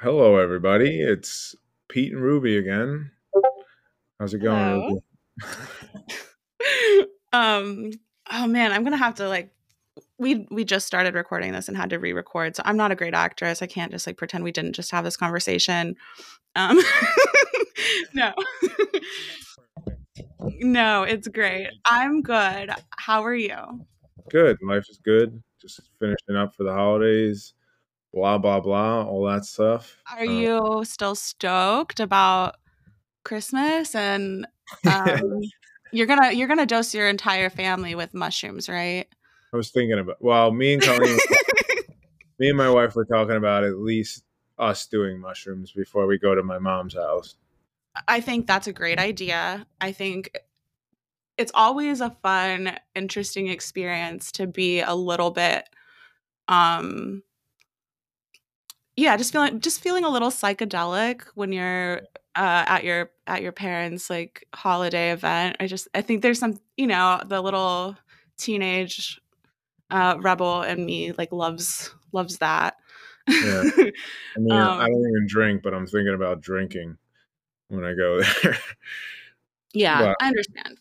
Hello, everybody. It's Pete and Ruby again. How's it going. Ruby? um oh man i'm gonna have to like we we just started recording this and had to re-record so i'm not a great actress i can't just like pretend we didn't just have this conversation um no no it's great i'm good how are you Good. Life is good. Just finishing up for the holidays. Blah blah blah. All that stuff. are you still stoked about christmas and um you're gonna you're gonna dose your entire family with mushrooms right I was thinking about. Well, me and Colleen, me and my wife were talking about at least us doing mushrooms before we go to my mom's house. I think that's a great idea. I think it's always a fun, interesting experience to be a little bit um yeah, just feeling just feeling a little psychedelic when you're uh at your at your parents like holiday event. I just I think there's some, you know, the little teenage uh rebel in me like loves loves that. Yeah. I mean, I um, don't even drink, but I'm thinking about drinking when I go there. yeah, but I understand.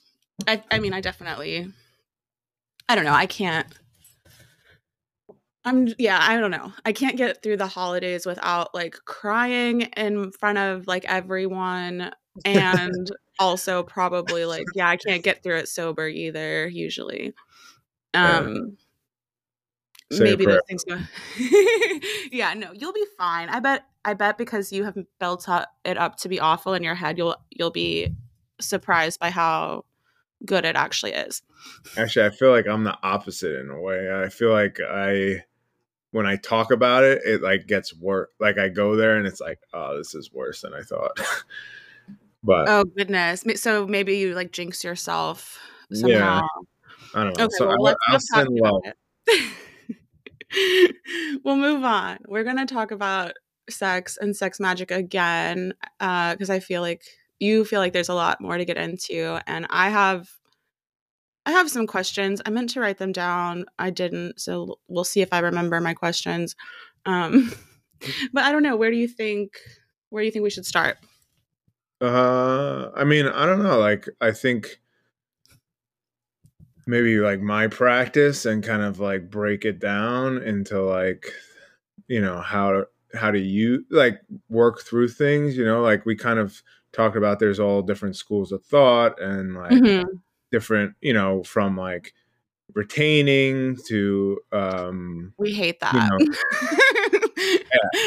I I mean, I definitely I don't know. I can't I'm yeah, I don't know. I can't get through the holidays without like crying in front of like everyone and also probably like yeah, I can't get through it sober either usually. Um maybe those things go Yeah, no, you'll be fine. I bet I bet because you have built up it up to be awful in your head, you'll you'll be surprised by how good it actually is. Actually, I feel like I'm the opposite in a way. I feel like I when I talk about it, it like gets worse. Like I go there and it's like, oh, this is worse than I thought. but Oh goodness. So maybe you like jinx yourself yeah, somehow. I don't know. Okay, So well, I'll, let's I'll stop send love. about it. we'll move on. We're going to talk about sex and sex magic again uh, because I feel like you feel like there's a lot more to get into and I have I have some questions. I meant to write them down. I didn't, so we'll see if I remember my questions. Um but I don't know, where do you think where do you think we should start? Uh, I mean, I don't know. Like, I think maybe like my practice and kind of like break it down into like, you know, how to how do you like work through things? You know, like we kind of talked about. There's all different schools of thought and like Mhm. Different, you know, from like retaining to um We hate you that. know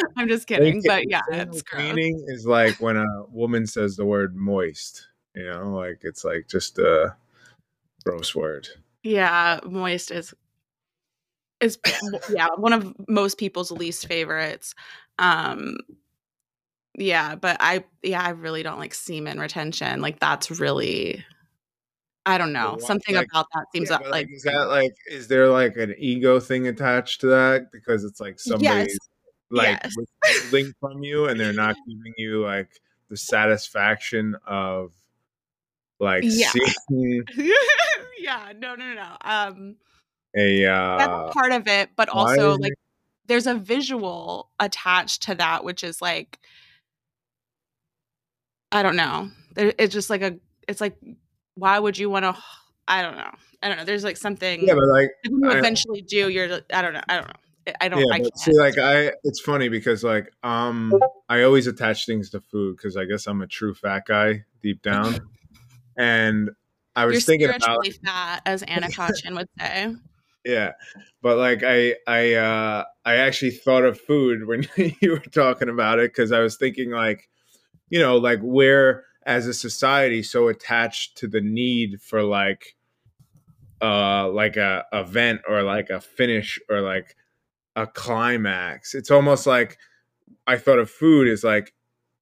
I'm just kidding, but yeah, it's gross. retaining is like when a woman says the word moist you know like it's like just a gross word Yeah, moist is is yeah, one of most people's least favorites. Um yeah, but I yeah, I really don't like semen retention. Like that's really I don't know. why, Something like about that seems yeah like is that like is there like an ego thing attached to that because it's like somebody yes, like yes. from you and they're not giving you like the satisfaction of like Yeah. seeing yeah, no, no, no, no. Um a that's uh part of it, but also like there's a visual attached to that which is like I don't know. It's just like a. It's like, why would you want to? I don't know. I don't know. There's like something yeah but like you I, eventually do. You're. I don't know. I don't know. I- don't. Yeah, I see, can't. like I, it's funny because like um, I always attach things to food because I guess I'm a true fat guy deep down, and I You're was thinking about fat, as Anna Kachin would say. yeah, but like I, I, uh, I actually thought of food when you were talking about it because I was thinking like, you know, like we're as a society so attached to the need for like, uh, like a event or like a finish or like a climax. It's almost like I thought of food is like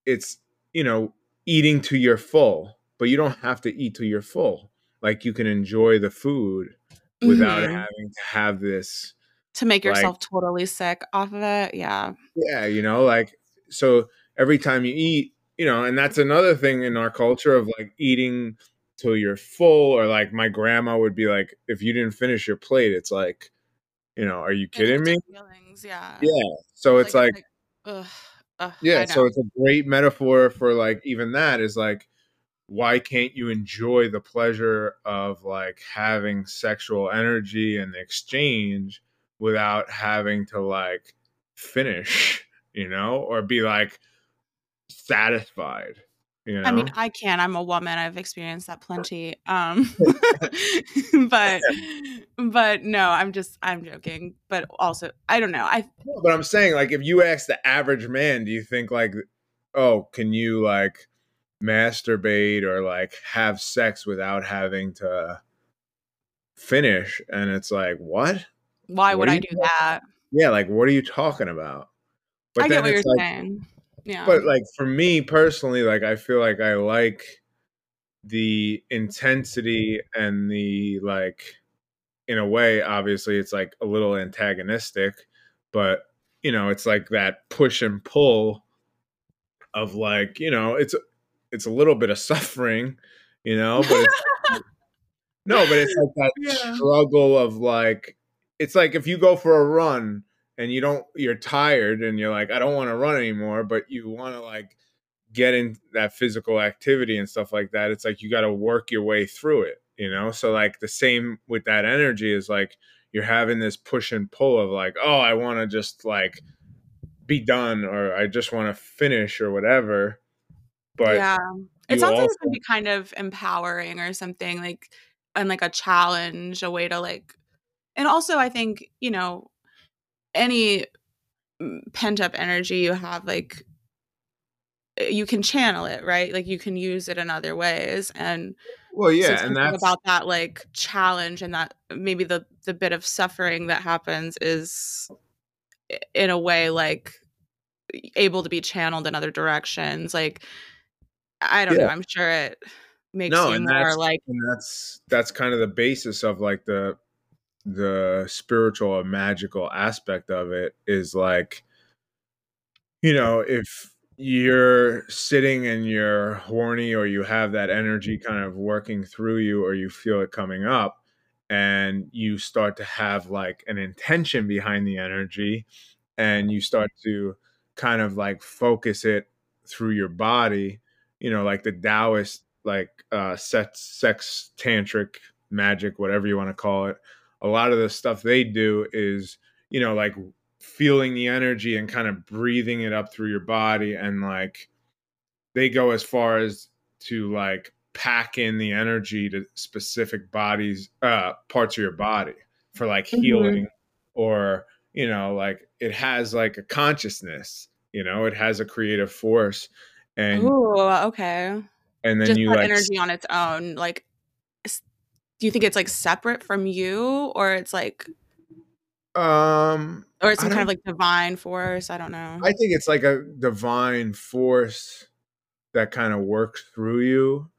it's you know eating to your full, but you don't have to eat to your full. Like you can enjoy the food without Mhm. having to have this To make like yourself totally sick off of it. Yeah. yeah, you know, like so every time you eat, you know, and that's another thing in our culture of like eating till you're full or like my grandma would be like if you didn't finish your plate, it's like, you know, are you kidding me? feelings. Yeah. Yeah. So it's Like it's like like. Ugh. Ugh, Yeah, so it's a great metaphor for like even that is like why can't you enjoy the pleasure of like having sexual energy and exchange without having to like finish, you know, or be like satisfied, you know? I mean. I can. I'm a woman. I've experienced that plenty. Um, but but no, I'm just I'm joking. But also, I don't know. I but I'm saying like if you ask the average man, do you think like oh, can you like masturbate or like have sex without having to finish? And it's like, what? why What would I do talking that? Yeah, like what are you talking about? But I get then what you're like saying. Yeah. but like for me personally, like I feel like I like the intensity and the like in a way, obviously it's like a little antagonistic, but you know, it's like that push and pull of like, you know, it's it's a little bit of suffering, you know, but it's no, but it's like that Yeah. struggle of like it's like if you go for a run and you don't you're tired and you're like I don't want to run anymore, but you want to like get in that physical activity and stuff like that. It's like you got to work your way through it, you know? So like the same with that energy is like you're having this push and pull of like, oh, I want to just like be done or I just want to finish or whatever. But yeah. It sounds like also it's gonna be kind of empowering or something like and like a challenge, a way to like and also I think, you know, any pent up energy you have like eh, you can channel it, right? Like you can use it in other ways. And well, so yeah, and something that's about that like challenge and that maybe the the bit of suffering that happens is in a way like able to be channeled in other directions. Like i don't know i'm sure it makes No, you and more like and that's that's kind of the basis of like the the spiritual or magical aspect of it is like you know if you're sitting and you're horny or you have that energy kind of working through you or you feel it coming up and you start to have like an intention behind the energy and you start to kind of like focus it through your body you know like the taoist like uh sex sex tantric magic whatever you want to call it a lot of the stuff they do is you know like feeling the energy and kind of breathing it up through your body and like they go as far as to like pack in the energy to specific bodies uh parts of your body for like Mhm. healing or you know like it has like a consciousness you know it has a creative force and okay and then just you like energy on its own like do you think it's like separate from you or it's like um or it's some kind of like divine force? I don't know. I think it's like a divine force that kind of works through you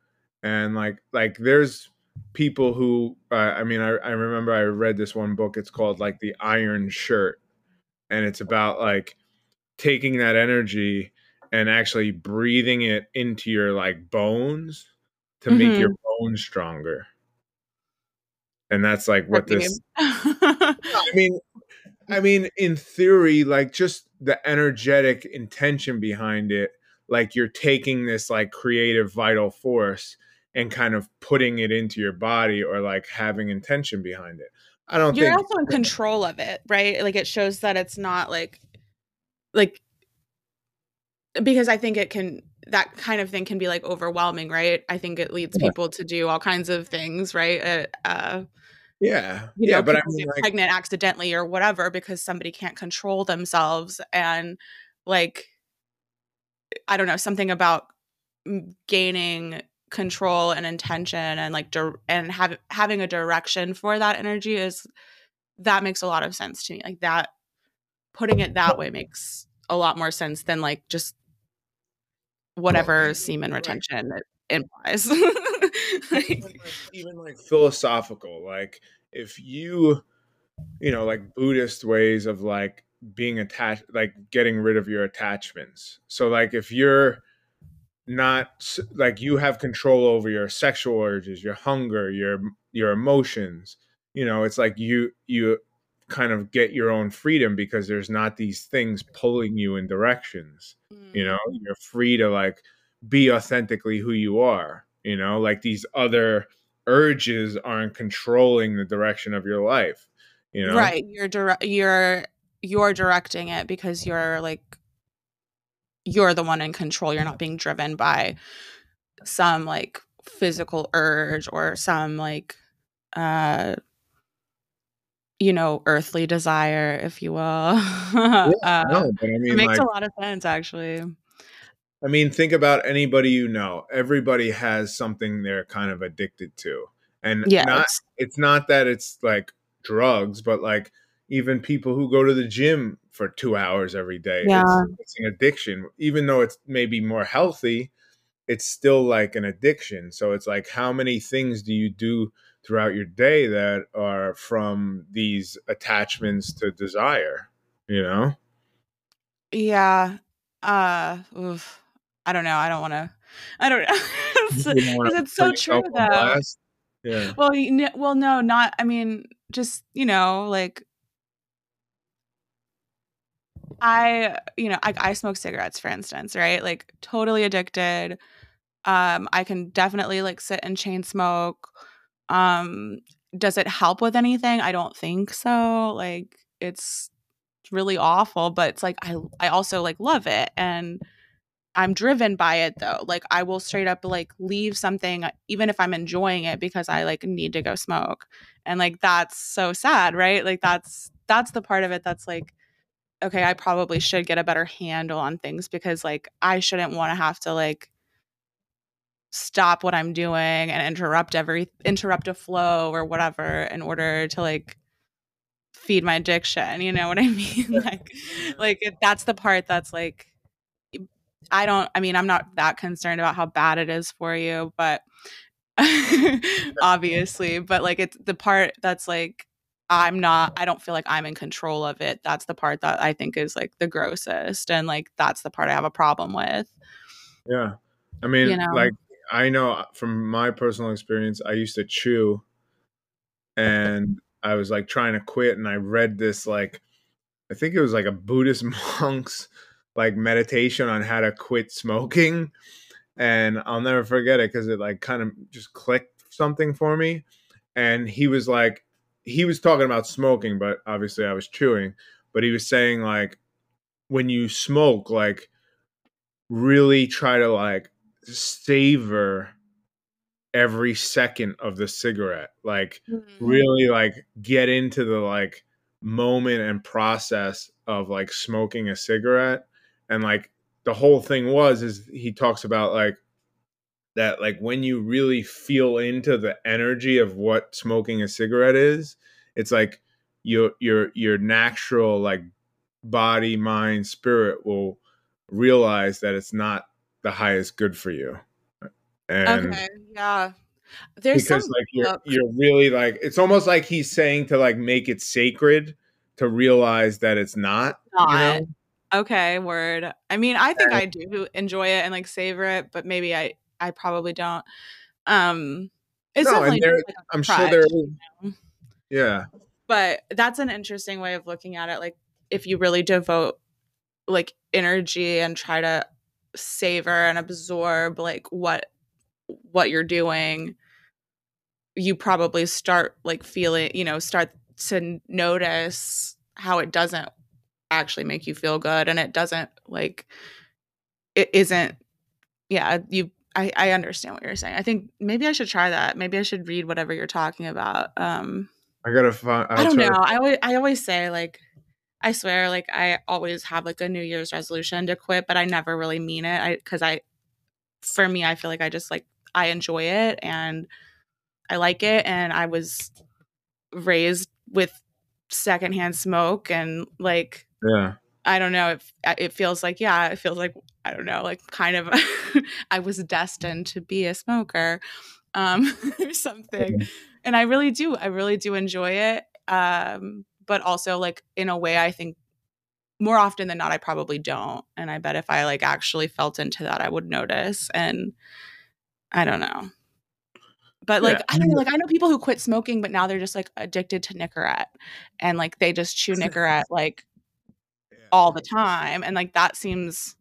and like like there's people who uh, i mean I, I remember i read this one book it's called like the iron shirt and it's about like taking that energy and actually breathing it into your like bones to make your bones stronger and that's like what this i mean I mean, in theory, like just the energetic intention behind it, like you're taking this like creative vital force and kind of putting it into your body or like having intention behind it. I don't You're think also in control of it, right? Like it shows that it's not like like because I think it can that kind of thing can be like overwhelming, right? I think it leads Yeah. people to do all kinds of things, right? Uh, uh yeah. you Yeah, know, but I mean like pregnant accidentally or whatever because somebody can't control themselves and like I don't know, something about gaining control and intention and like dir- and have, having a direction for that energy is that makes a lot of sense to me. Like that putting it that way makes a lot more sense than like just whatever even, semen retention it implies. Like- even like, even like philosophical like if you you know like buddhist ways of like being attached like getting rid of your attachments so like if you're not like you have control over your sexual urges your hunger your your emotions you know it's like you you kind of get your own freedom because there's not these things pulling you in directions. Mm. You know, you're free to like be authentically who you are. You know, like these other urges aren't controlling the direction of your life. You know, right? You're direct. You're you're directing it because you're like you're the one in control. You're not being driven by some like physical urge or some like uh you know earthly desire if you will. Yeah, uh, no, but I mean, it makes like, a lot of sense actually. I mean think about anybody you know. Everybody has something they're kind of addicted to and yeah not, it's, it's not that it's like drugs but like even people who go to the gym for two hours every day yeah. it's, it's an addiction. Even though it's maybe more healthy it's still like an addiction. So it's like, how many things do you do throughout your day that are from these attachments to desire, you know? Yeah. Uh, oof. I don't know. I don't want to, I don't know. it's, it's so true though. Yeah. Well, well, no, not, I mean, just, you know, like, I, you know, I, I smoke cigarettes, for instance, right? Like totally addicted. Um, I can definitely like sit and chain smoke. Um, does it help with anything? I don't think so. Like it's really awful, but it's like I I also like love it and I'm driven by it though. Like I will straight up like leave something even if I'm enjoying it because I like need to go smoke. And like that's so sad, right? Like that's that's the part of it that's like okay, I probably should get a better handle on things because like I shouldn't want to have to like stop what I'm doing and interrupt every interrupt a flow or whatever in order to like feed my addiction. You know what I mean? like like that's the part that's like I don't I mean I'm not that concerned about how bad it is for you, but obviously, but like it's the part that's like I'm not I don't feel like I'm in control of it. That's the part that I think is like the grossest and like that's the part I have a problem with. Yeah. I mean, you know? like I know uh, from my personal experience, I used to chew and I was like trying to quit and I read this like I think it was like a Buddhist monk's like meditation on how to quit smoking. And I'll never forget it cuz it like kind of just clicked something for me. And he was like he was talking about smoking but obviously I was chewing. But he was saying like when you smoke like really try to like savor every second of the cigarette like mm-hmm. really like get into the like moment and process of like smoking a cigarette and like the whole thing was is he talks about like that like when you really feel into the energy of what smoking a cigarette is it's like your your your natural like body mind spirit will realize that it's not the highest good for you. And okay, yeah. There's because like you're you're really like it's almost like he's saying to like make it sacred to realize that it's not. Not. You know? Okay, word. I mean, I think and, I do enjoy it and like savor it, but maybe I I probably don't. Um it's no, definitely there, like I'm sure there you know? Yeah. But that's an interesting way of looking at it like if you really devote like energy and try to savor and absorb like what what you're doing you probably start like feeling you know start to notice how it doesn't actually make you feel good and it doesn't like it isn't yeah you I, I understand what you're saying. I think maybe I should try that. Maybe I should read whatever you're talking about. Um, I gotta find. I don't know. To- I always I always say like I swear, like I always have like a New Year's resolution to quit, but I never really mean it. I because I, for me, I feel like I just like I enjoy it and I like it, and I was raised with secondhand smoke and like yeah. I don't know. It it feels like yeah. It feels like I don't know. Like kind of, I was destined to be a smoker, um, or something. And I really do. I really do enjoy it. Um, but also like in a way I think more often than not I probably don't. And I bet if I like actually felt into that I would notice and I don't know. But like Yeah. I don't know, like I know people who quit smoking, but now they're just like addicted to Nicorette, and like they just chew Nicorette like all the time, and like that seems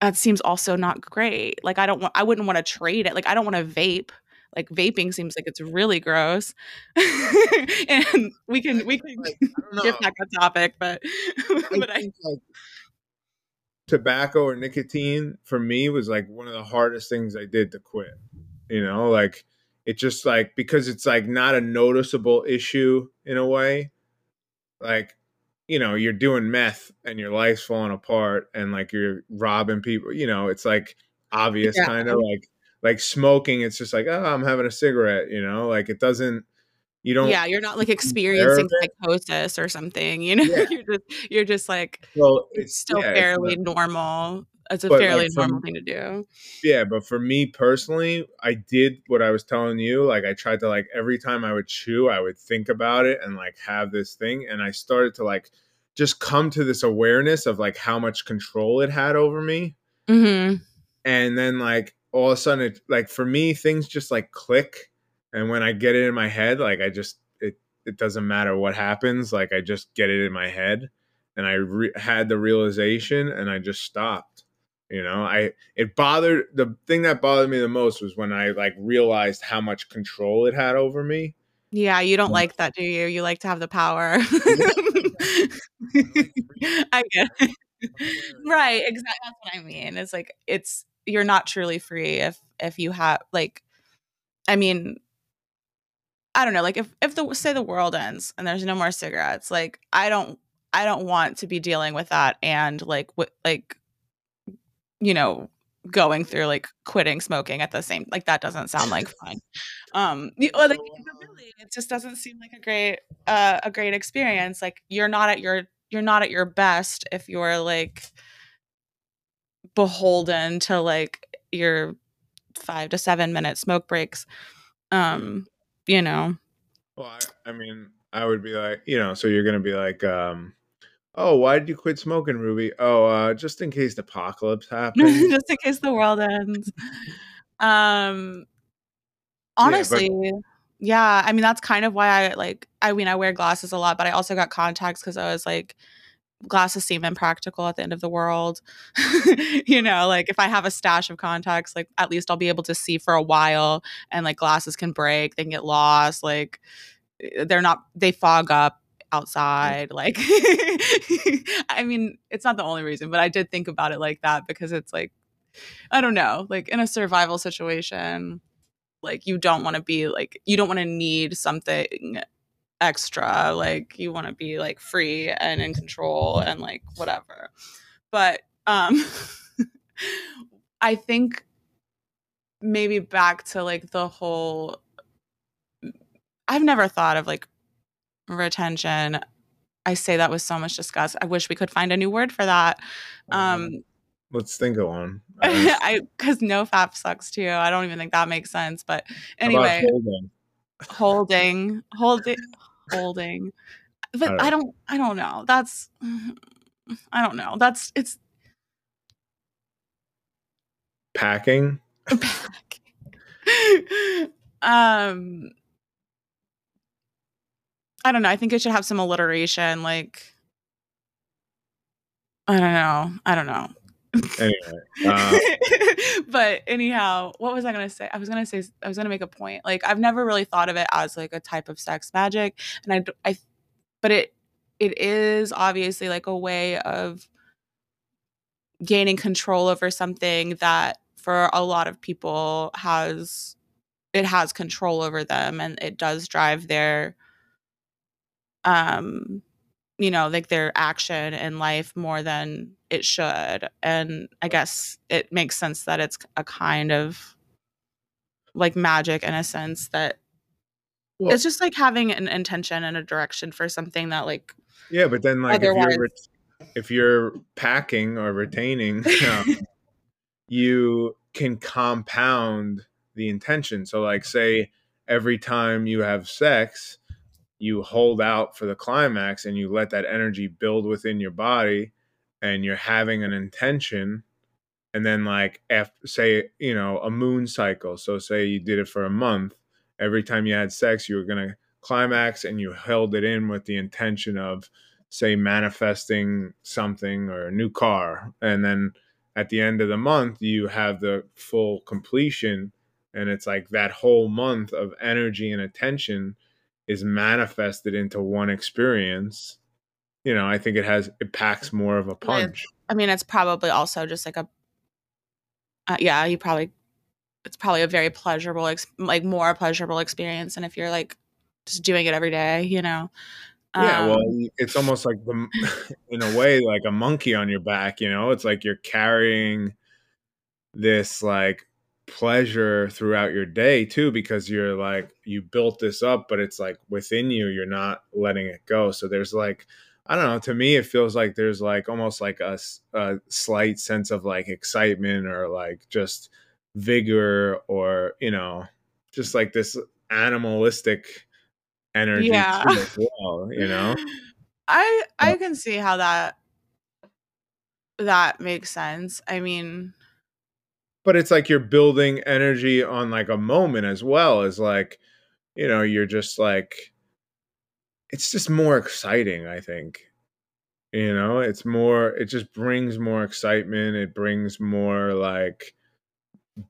that seems also not great. Like I don't want, I wouldn't want to trade it. Like I don't want to vape. Like vaping seems like it's really gross, and we can we can Like, I get back on topic, but but I like, tobacco or nicotine for me was like one of the hardest things I did to quit. You know, like it just like because it's like not a noticeable issue in a way. Like, you know, you're doing meth and your life's falling apart and like you're robbing people, you know, it's like obvious Yeah. kind of like like smoking, it's just like, oh, I'm having a cigarette, you know, like it doesn't you don't yeah, you're not like experiencing psychosis or something. You know, Yeah. you're just you're just like well it's still yeah, it's fairly not- normal. It's a like, fairly from- normal thing to do. yeah but for me personally i did what i was telling you like i tried to like every time i would chew i would think about it and like have this thing and i started to like just come to this awareness of like how much control it had over me hmm and then like all of a sudden it like for me things just like click and when i get it in my head like i just it it doesn't matter what happens like i just get it in my head and i re- had the realization and i just stopped you know i it bothered the thing that bothered me the most was when i like realized how much control it had over me Yeah, you don't mm. like that, do you? You like to have the power. I get it. Right, exactly. That's what I mean. It's like it's you're not truly free if if you have like I mean I don't know, like if if the say the world ends and there's no more cigarettes, like I don't I don't want to be dealing with that and like what like you know going through like quitting smoking at the same like that doesn't sound like fun. Um you- or, like really it just doesn't seem like a great uh a great experience. Like you're not at your you're not at your best if you're like beholden to like your five to seven minute smoke breaks. Um, you know. well I, I mean i would be like you know so you're gonna be like um oh why did you quit smoking ruby oh uh just in case the apocalypse happens just in case the world ends. Um but- honestly, yeah, I mean that's kind of why I like I mean I wear glasses a lot, but I also got contacts cuz I was like glasses seem impractical at the end of the world. you know, like if I have a stash of contacts, like at least I'll be able to see for a while and like glasses can break, they can get lost, like eh, they're not they fog up outside like I mean, it's not the only reason, but I did think about it like that because it's like I don't know, like in a survival situation, like you don't want to be like you don't want to need something extra, like you want to be like free and in control and like whatever. But um I think maybe back to like the whole I've never thought of like retention. I say that with so much disgust. I wish we could find a new word for that. Um let's think of one I don't know. I because no fap sucks too. I don't even think that makes sense. But anyway, holding? Holding, holding, holding. But don't I don't, I don't know. That's, I don't know. That's it's packing back. um, I don't know. I think it should have some alliteration. Like, I don't know. I don't know. Anyway uh, but anyhow, what was I gonna say? I was gonna say I was gonna make a point. Like I've never really thought of it as like a type of sex magic, and I. but it, it is obviously like a way of gaining control over something that for a lot of people has it has control over them and it does drive their um you know like their action in life more than it should and i guess it makes sense that it's a kind of like magic in a sense that well, it's just like having an intention and a direction for something that like yeah but then like if Otherwise- you're ret- if you're packing or retaining um, you can compound the intention. So like say every time you have sex you hold out for the climax and you let that energy build within your body and you're having an intention and then like say you know a moon cycle so say you did it for a month every time you had sex you were going to climax and you held it in with the intention of say manifesting something or a new car and then at the end of the month you have the full completion and it's like that whole month of energy and attention is manifested into one experience you know i think it has it packs more of a punch i mean it's probably also just like a uh, yeah you probably it's probably a very pleasurable ex- like more pleasurable experience and if you're like just doing it every day you know yeah, well, um, it's almost like the, in a way, like a monkey on your back. You know, it's like you're carrying this like pleasure throughout your day too, because you're like you built this up, but it's like within you, you're not letting it go. So there's like, I don't know. To me, it feels like there's like almost like a, a slight sense of like excitement or like just vigor or you know, just like this animalistic energy yeah. well, you know? I I can see how that that makes sense. I mean But it's like you're building energy on like a moment as well as like, you know, you're just like it's just more exciting, I think. You know, it's more it just brings more excitement, it brings more like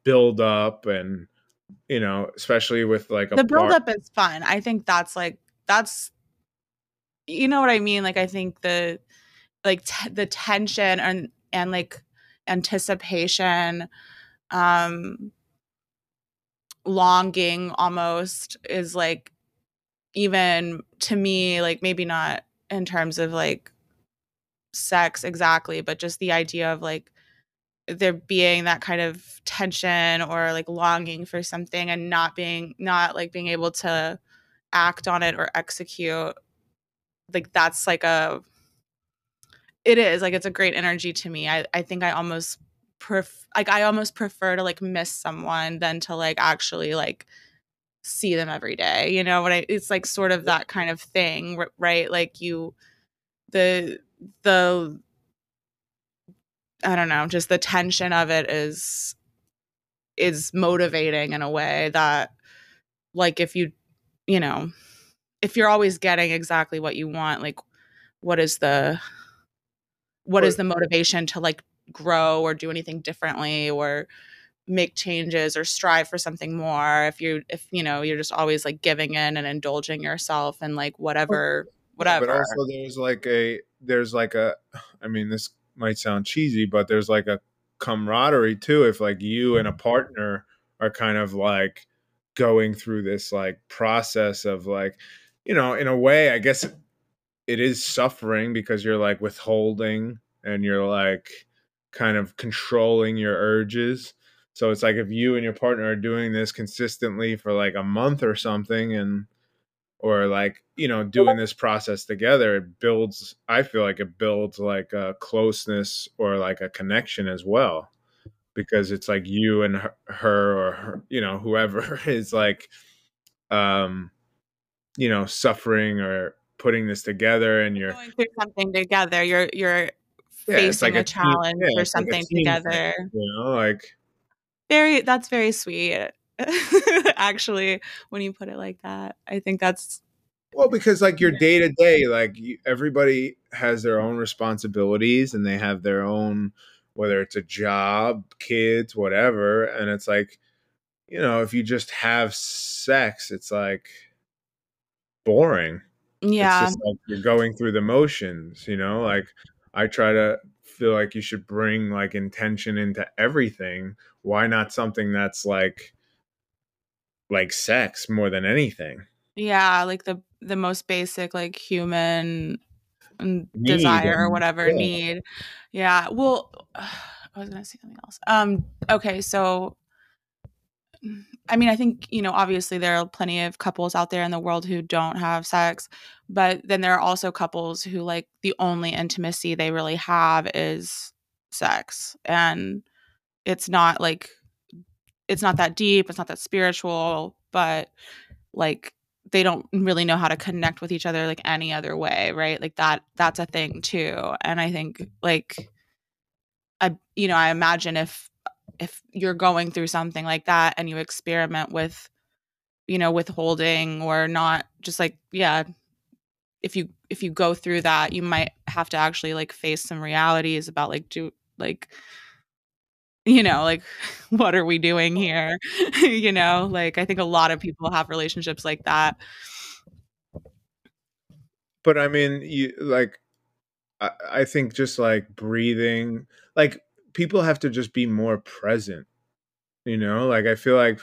build up and you know, especially with like a the build up is fun. I think that's like that's you know what I mean. Like I think the like t- the tension and and like anticipation, um, longing almost is like even to me like maybe not in terms of like sex exactly, but just the idea of like there being that kind of tension or like longing for something and not being not like being able to act on it or execute like that's like a it is like it's a great energy to me. I i think i almost pref like i almost prefer to like miss someone than to like actually like see them every day you know what i it's like sort of that kind of thing right? Like you the the I don't know, just the tension of it is is motivating in a way that like if you you know, if you're always getting exactly what you want, like what is the what is the motivation to like grow or do anything differently or make changes or strive for something more if you if you know you're just always like giving in and indulging yourself and like whatever whatever yeah, but also there's like a there's like a i mean this might sound cheesy, but there's like a camaraderie too. If like you and a mm-hmm. partner are kind of like going through this like process of like, you know, in a way, I guess it is suffering because you're like withholding and you're like kind of controlling your urges. So it's like if you and your partner are doing this consistently for like a month or something and or like you know doing this process together it builds i feel like it builds like a closeness or like a connection as well. Because it's like you and her, her or her, you know whoever is like um you know suffering or putting this together and you're going through something together. You're you're yeah, facing like a, a, challenge team, yeah, or something like together thing, you know like very that's very sweet actually when you put it like that. I think that's well because like your day to day like everybody has their own responsibilities and they have their own whether it's a job kids whatever and it's like you know if you just have sex it's like boring. Yeah. like you're going through the motions you know? Like i try to feel like you should bring like intention into everything why not something that's like like sex more than anything. Yeah, like the the most basic like human need desire or whatever yeah. need. Yeah. Well, I was going to say something else. Um okay, so I mean, I think, you know, obviously there are plenty of couples out there in the world who don't have sex, but then there are also couples who like the only intimacy they really have is sex. And it's not like it's not that deep, it's not that spiritual, but like they don't really know how to connect with each other like any other way, right? Like that that's a thing too. And I think like I you know, I imagine if if you're going through something like that and you experiment with you know, withholding or not just like yeah, if you if you go through that, you might have to actually like face some realities about like do like you know, like what are we doing here? you know, like I think a lot of people have relationships like that. But I mean, you like I, I think just like breathing, like people have to just be more present. You know, like I feel like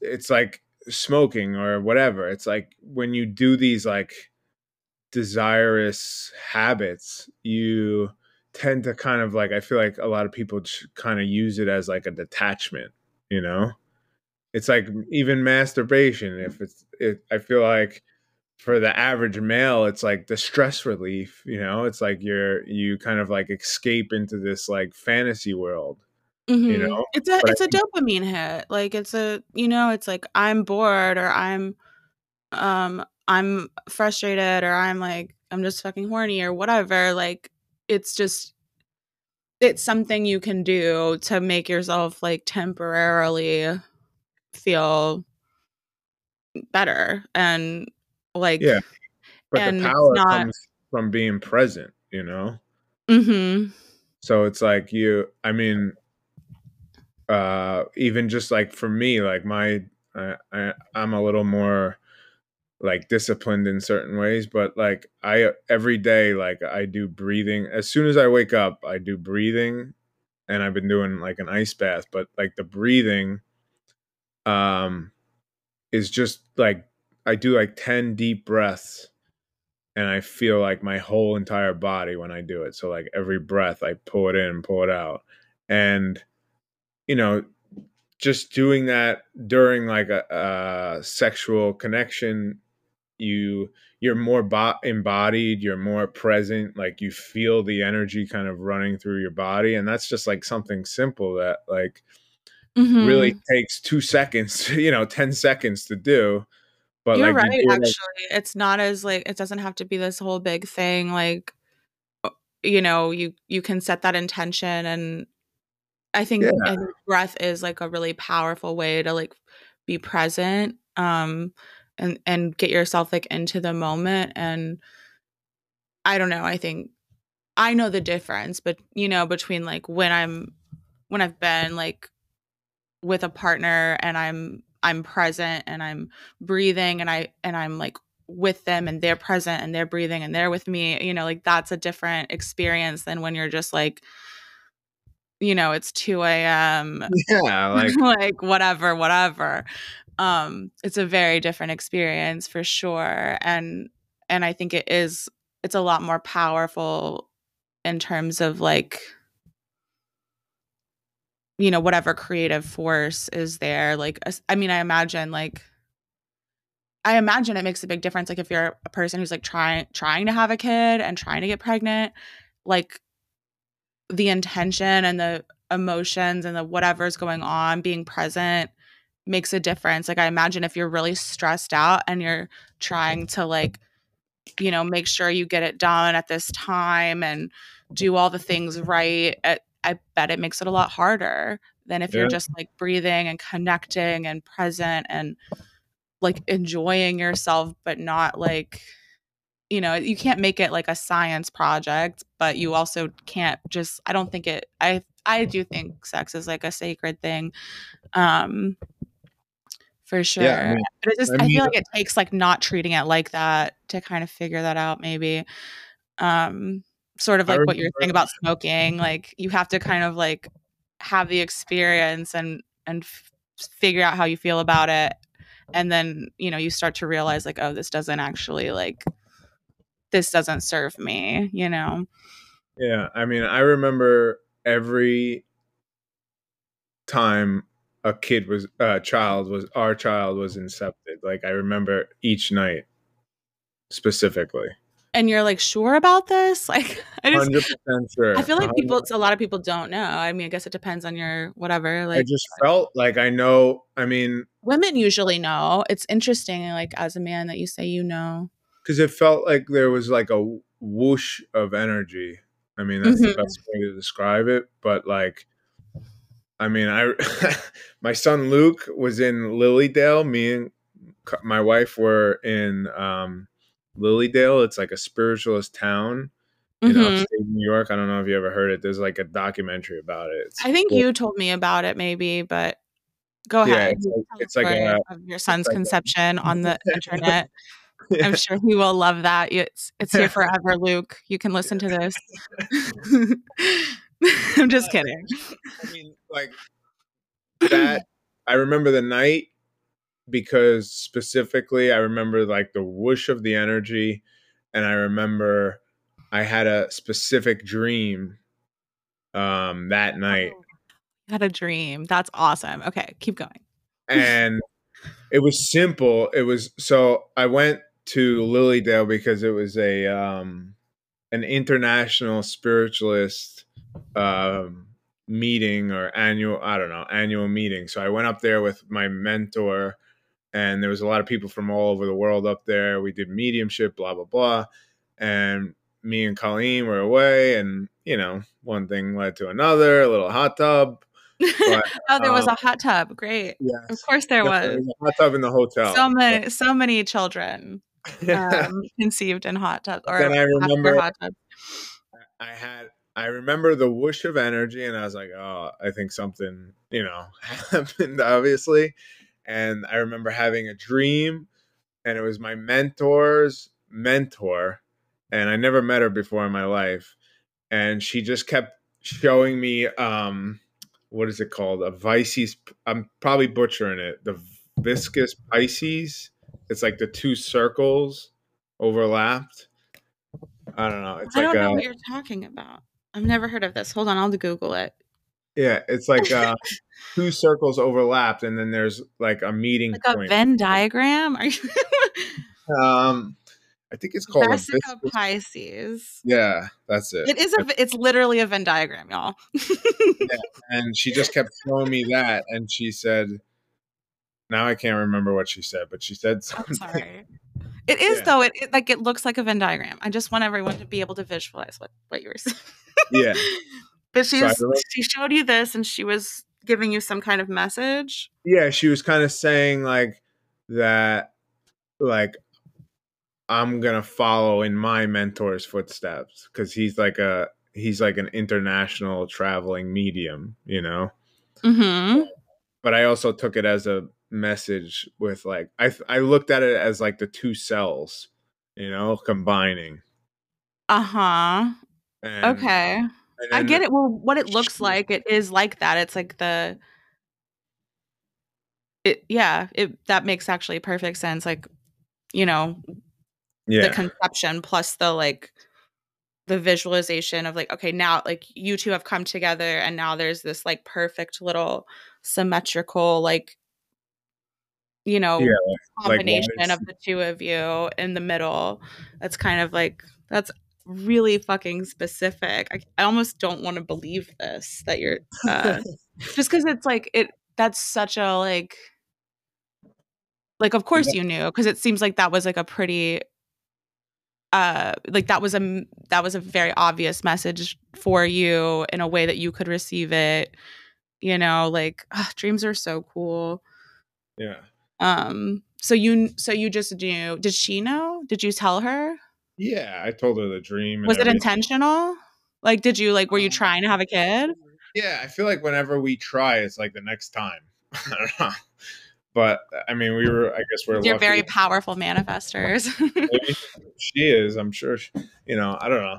it's like smoking or whatever. It's like when you do these like desirous habits, you tend to kind of like I feel like a lot of people kind of use it as like a detachment, you know? It's like even masturbation if it's it I feel like for the average male it's like the stress relief, you know? It's like you're you kind of like escape into this like fantasy world. Mm-hmm. You know? It's a but it's a dopamine hit. Like it's a you know, it's like I'm bored or I'm um I'm frustrated or I'm like I'm just fucking horny or whatever. Like it's just it's something you can do to make yourself like temporarily feel better and like yeah but and the power not, comes from being present you know mm-hmm. so it's like you i mean uh even just like for me like my I, I i'm a little more like disciplined in certain ways but like i every day like i do breathing. As soon as i wake up i do breathing and i've been doing like an ice bath but like the breathing um is just like i do like 10 deep breaths and i feel like my whole entire body when i do it. So like every breath i pull it in pull it out. And you know just doing that during like a, a sexual connection you you're more bo- embodied you're more present like you feel the energy kind of running through your body and that's just like something simple that like mm-hmm. really takes two seconds you know 10 seconds to do but you're like, right you actually like- it's not as like it doesn't have to be this whole big thing like you know you you can set that intention and i think, yeah. breath is like a really powerful way to like be present um and and get yourself like into the moment and i don't know i think i know the difference but you know between like when i'm when i've been like with a partner and i'm i'm present and i'm breathing and i and i'm like with them and they're present and they're breathing and they're with me you know like that's a different experience than when you're just like you know it's 2 a.m yeah like like whatever whatever um it's a very different experience for sure. And and i think it is it's a lot more powerful in terms of like you know whatever creative force is there like i mean i imagine like i imagine it makes a big difference like if you're a person who's like trying trying to have a kid and trying to get pregnant like the intention and the emotions and the whatever's going on being present makes a difference. Like I imagine if you're really stressed out and you're trying to like you know make sure you get it done at this time and do all the things right at, I bet it makes it a lot harder than if yeah. you're just like breathing and connecting and present and like enjoying yourself but not like you know you can't make it like a science project but you also can't just i don't think it i i do think sex is like a sacred thing um for sure. Yeah, I mean, but it just I, mean, I, feel like it takes like not treating it like that to kind of figure that out maybe. Um sort of like what you're saying about smoking, like you have to kind of like have the experience and and f- figure out how you feel about it and then, you know, you start to realize like oh, this doesn't actually like this doesn't serve me, you know. Yeah, I mean, I remember every time a kid was a uh, child was our child was incepted. Like I remember each night specifically. And you're like sure about this? Like I just 100% sure. I feel like people a lot of people don't know. I mean, I guess it depends on your whatever like I just felt like I know, I mean, women usually know. It's interesting like as a man that you say you know. Cuz it felt like there was like a whoosh of energy I mean, that's Mhm. the best way to describe it. But like, I mean, I my son Luke was in Lily Dale. Me and my wife were in um, Lily Dale. It's like a spiritualist town in Mhm. upstate New York. I don't know if you ever heard it. There's like a documentary about it. It's I think cool. you told me about it, maybe, but go Yeah, ahead. it's like- it's like a- of your son's like a- conception on the internet. Yeah. I'm sure he will love that. It's it's here forever, Luke. You can listen to this. I'm just kidding. I mean, like that. I remember the night because specifically, I remember like the whoosh of the energy, and I remember I had a specific dream um, that night, Had a dream. That's awesome. Okay, keep going. and it was simple. It was so I went to Lily Dale because it was a um, an international spiritualist um, meeting or annual I don't know annual meeting. So I went up there with my mentor, and there was a lot of people from all over the world up there. We did mediumship, blah blah blah, and me and Colleen were away, and you know one thing led to another. A little hot tub. But, oh, there was um, a hot tub. Great. Yes. Of course there There was. was a hot tub in the hotel. So many so many children um, conceived in hot tubs or Then I remember- hot tubs. I had I remember the whoosh of energy and I was like, oh, I think something, you know, happened obviously. And I remember having a dream and it was my mentor's mentor and I never met her before in my life and she just kept showing me um what is it called? A Pisces I'm probably butchering it. The viscous Pisces. It's like the two circles overlapped. I don't know. It's I like don't a, know what you're talking about. I've never heard of this. Hold on, I'll Google it. Yeah, it's like uh, two circles overlapped, and then there's like a meeting Like a. Venn diagram? Are you um, I think it's called Vesica Pisces? Yeah, that's it. It is a it's literally a Venn diagram, y'all. and she just kept showing me that, and she said, "Now I can't remember what she said, but she said I'm something." sorry. It is Yeah. though. It, it like it looks like a Venn diagram. I just want everyone to be able to visualize what what you were saying. Yeah, But she's she showed you this and she was giving you some kind of message. yeah. She was kind of saying like that, like I'm gonna follow in my mentor's footsteps because he's like a he's like an international traveling medium, you know. Mm-hmm. but I also took it as a message with like I I looked at it as like the two cells, you know, combining. Uh-huh. And, Okay. and I get it. Well, what it looks like, it is like that. It's like the it yeah, it that makes actually perfect sense. Like, you know, Yeah, the conception plus the like the visualization of like okay now like you two have come together and now there's this like perfect little symmetrical like you know yeah, like combination lines. of the two of you in the middle that's kind of like that's really fucking specific. I, I almost don't want to believe this that you're uh just because it's like it that's such a like like of course you knew because it seems like that was like a pretty uh like that was a that was a very obvious message for you in a way that you could receive it you know like ugh, dreams are so cool. Yeah, um so you so you just knew did she know? Did you tell her yeah. I told her the dream. and was it intentional like did you like were you trying to have a kid Yeah, I feel like whenever we try, it's like the next time. I don't know, but I mean, we were. I guess we're. you're lucky. very powerful manifestors she is. I'm sure. She, you know, I don't know.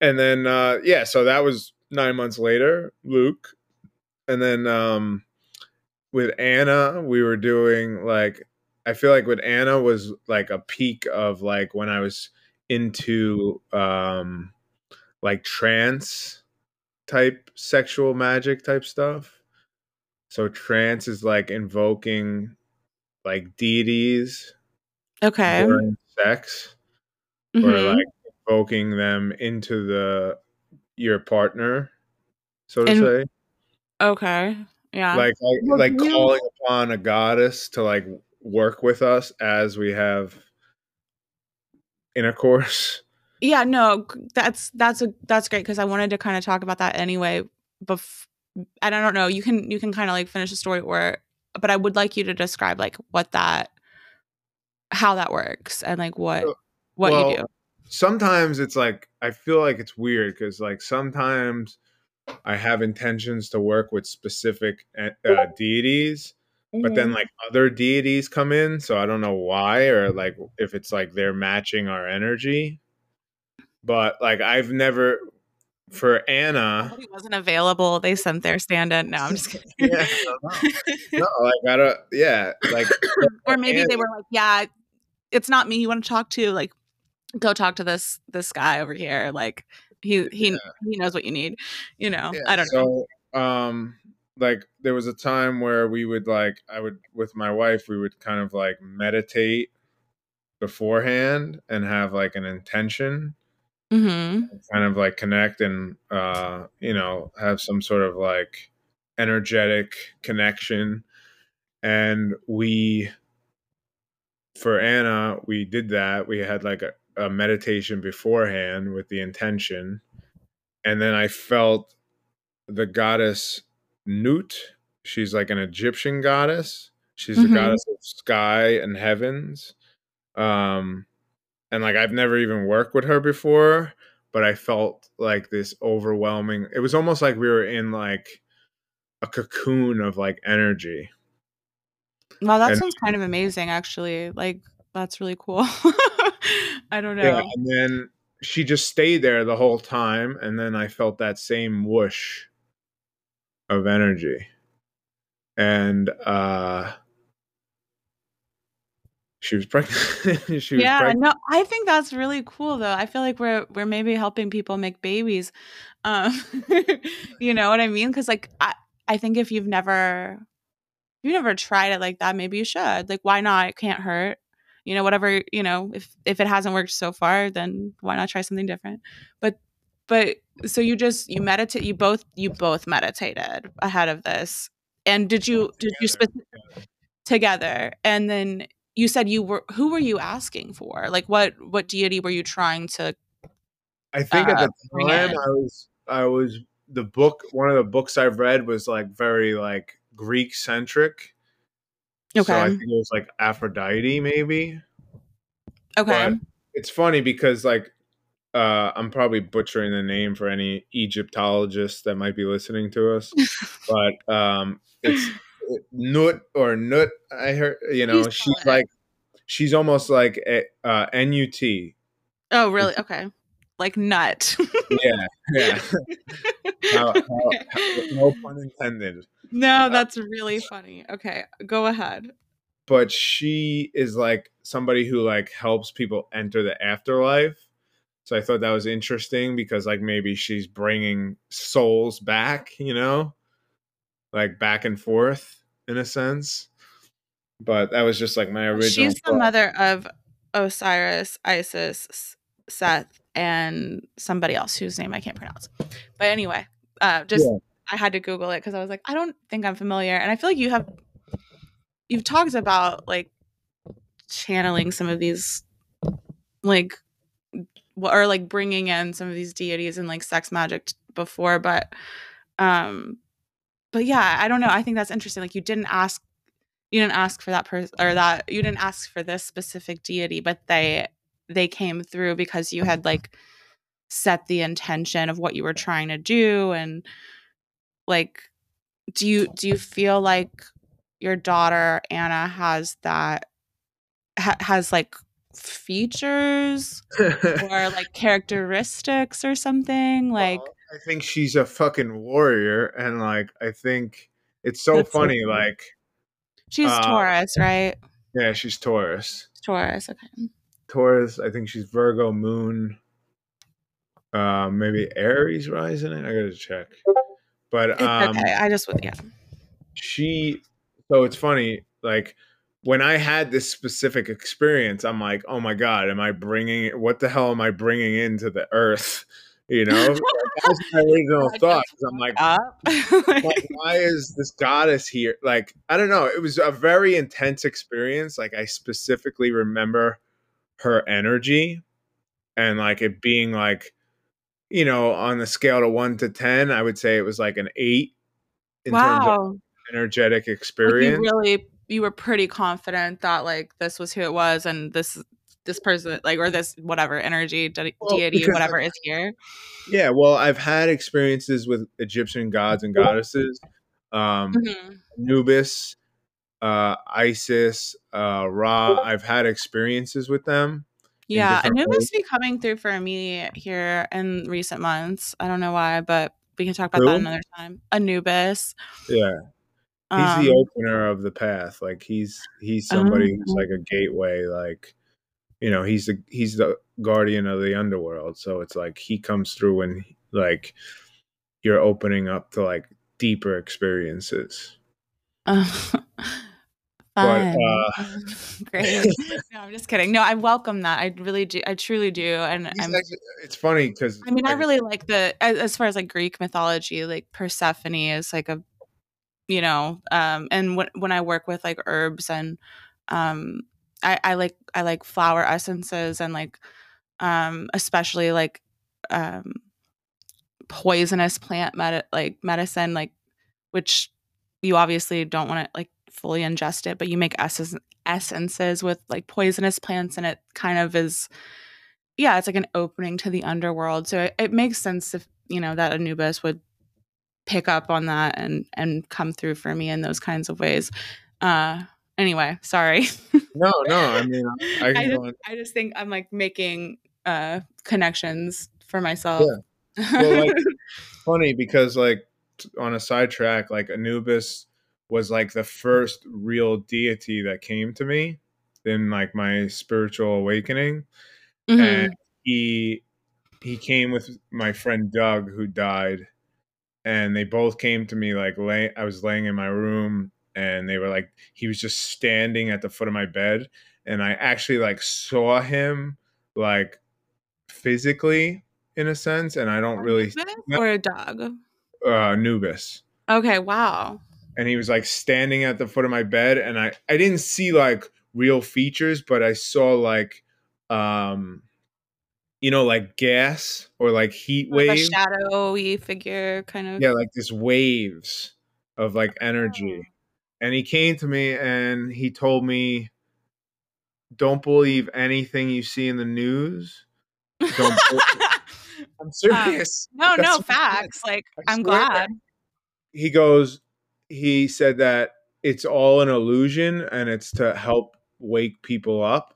And then uh yeah, so that was nine months later, Luke. And then um with Anna, we were doing like I feel like with Anna was like a peak of like when I was into um like trance type sexual magic type stuff. So trance is like invoking like deities okay during sex or Mhm. like invoking them into the your partner, so to And- say. okay yeah Like like, like calling upon a goddess to like work with us as we have intercourse. yeah, no, that's that's a that's great because I wanted to kind of talk about that anyway. Bef- and I don't know, you can you can kind of like finish the story or, but I would like you to describe like what that, how that works and like what what well, you do. Sometimes it's like I feel like it's weird because like sometimes I have intentions to work with specific uh, deities, mm-hmm. but then mm-hmm. like other deities come in, so I don't know why or like if it's like they're matching our energy. But like I've never for Anna, he wasn't available. They sent their stand-in. No, I'm just kidding. yeah, no, no, like I don't. Yeah, like or maybe Anna, they were like, yeah, it's not me you want to talk to. Like, go talk to this this guy over here. Like he he yeah. he knows what you need. You know, yeah, I don't so, know. Um, like there was a time where we would like I would with my wife we would kind of like meditate beforehand and have like an intention. Mm-hmm. kind of like connect and uh you know have some sort of like energetic connection. And we for anna we did that. We had like a, a meditation beforehand with the intention. And then i felt the goddess nut she's like an egyptian goddess she's mm-hmm. the goddess of sky and heavens um and like I've never even worked with her before, but I felt like this overwhelming. It was almost like we were in like a cocoon of like energy. Wow, that and, sounds kind of amazing actually. Like that's really cool. I don't know. Yeah, and then she just stayed there the whole time and then I felt that same whoosh of energy. And uh she was pregnant. she yeah, pregnant. no, I think that's really cool though. I feel like we're we're maybe helping people make babies. Um, you know what I mean? Because like I I think if you've never you never tried it like that, maybe you should. Like, why not? It can't hurt. You know, whatever. You know, if if it hasn't worked so far, then why not try something different? But but so you just you meditate. You both you both meditated ahead of this, and did you did you spe- together and then you said you were who were you asking for? Like what what deity were you trying to I think uh, at the time I was I was the book one of the books I've read was like very like Greek centric. Okay. So I think it was like Aphrodite maybe. Okay. But it's funny because like uh, I'm probably butchering the name for any Egyptologists that might be listening to us, but um, it's Nut or Nut. I heard you know she's, she's like she's almost like a, uh, NUT. Oh, really? Okay, like nut. yeah, yeah. how, how, how, no pun intended. No, uh, that's uh, really funny. Okay, go ahead. But she is like somebody who like helps people enter the afterlife. So I thought that was interesting because like maybe she's bringing souls back, you know? like back and forth in a sense. But that was just like my original. She's thought. the mother of Osiris, Isis, Seth, and somebody else whose name I can't pronounce. But anyway, uh, just yeah. I had to Google it because I was like, I don't think I'm familiar, and I feel like you have you've talked about like channeling some of these like or like bringing in some of these deities and like sex magic before but um but yeah, I don't know. I think that's interesting. Like you didn't ask you didn't ask for that person or that you didn't ask for this specific deity, but they they came through because you had like set the intention of what you were trying to do and like do you do you feel like your daughter Anna has that ha- has like features or like characteristics or something like well, I think she's a fucking warrior, and like I think it's so That's funny. So like she's uh, Taurus, right? Yeah, she's Taurus. Taurus, okay. Taurus. I think she's Virgo moon. Uh, maybe Aries rising. I gotta check. But um, okay. I just yeah. She. So it's funny. Like when I had this specific experience, I'm like, oh my god, am I bringing? What the hell am I bringing into the earth? You know, like, that was my original thought. I'm like, like, why is this goddess here? Like, I don't know. It was a very intense experience. Like, I specifically remember her energy, and like it being like you know on the scale to 1 to 10 i would say it was like an 8 in terms of wow. energetic Like, experience really you were pretty confident that like this was who it was and this this person like or this whatever energy de- Well, deity whatever is here. yeah well i've had experiences with egyptian gods and goddesses um Mhm. Anubis, uh, Isis, uh, Ra. I've had experiences with them. Yeah, Anubis ways. be coming through for me here in recent months. I don't know why, but we can talk about Who? that another time. Anubis. Yeah, he's Um, the opener of the path. Like he's he's somebody who's Oh. like a gateway. Like you know, he's the he's the guardian of the underworld. So it's like he comes through when like you're opening up to like deeper experiences. fun. uh, Great. no, I'm just kidding. No, I welcome that. I really do. I truly do. And I'm actually- it's funny because I mean, I really like the as, as far as like Greek mythology, like Persephone is like a, you know, um, and when when I work with like herbs and, um, I I like I like flower essences and like, um, especially like, um, poisonous plant med like medicine like, which you obviously don't want to like fully ingest it, but you make essence essences with like poisonous plants, and it kind of is yeah, it's like an opening to the underworld. So it, it makes sense if you know that Anubis would pick up on that and and come through for me in those kinds of ways. Uh anyway, sorry. no no. I mean, I, I just. I just think I'm like making uh connections for myself. Well, like, funny because like on a sidetrack, like Anubis was like the first real deity that came to me in like my spiritual awakening. Mhm. and he he came with my friend Doug who died and they both came to me like lay I was laying in my room and they were like he was just standing at the foot of my bed and I actually like saw him like physically in a sense and I don't really Anubis or a dog. uh Anubis Okay, wow. and he was like standing at the foot of my bed and I I didn't see like real features but I saw like um you know like gas or like heat Like a waves shadowy figure kind of. yeah like this waves of like energy Oh. and he came to me and he told me don't believe anything you see in the news don't i'm serious Um, no, That's no what he said. facts. Like I'm glad. he goes he said that it's all an illusion and it's to help wake people up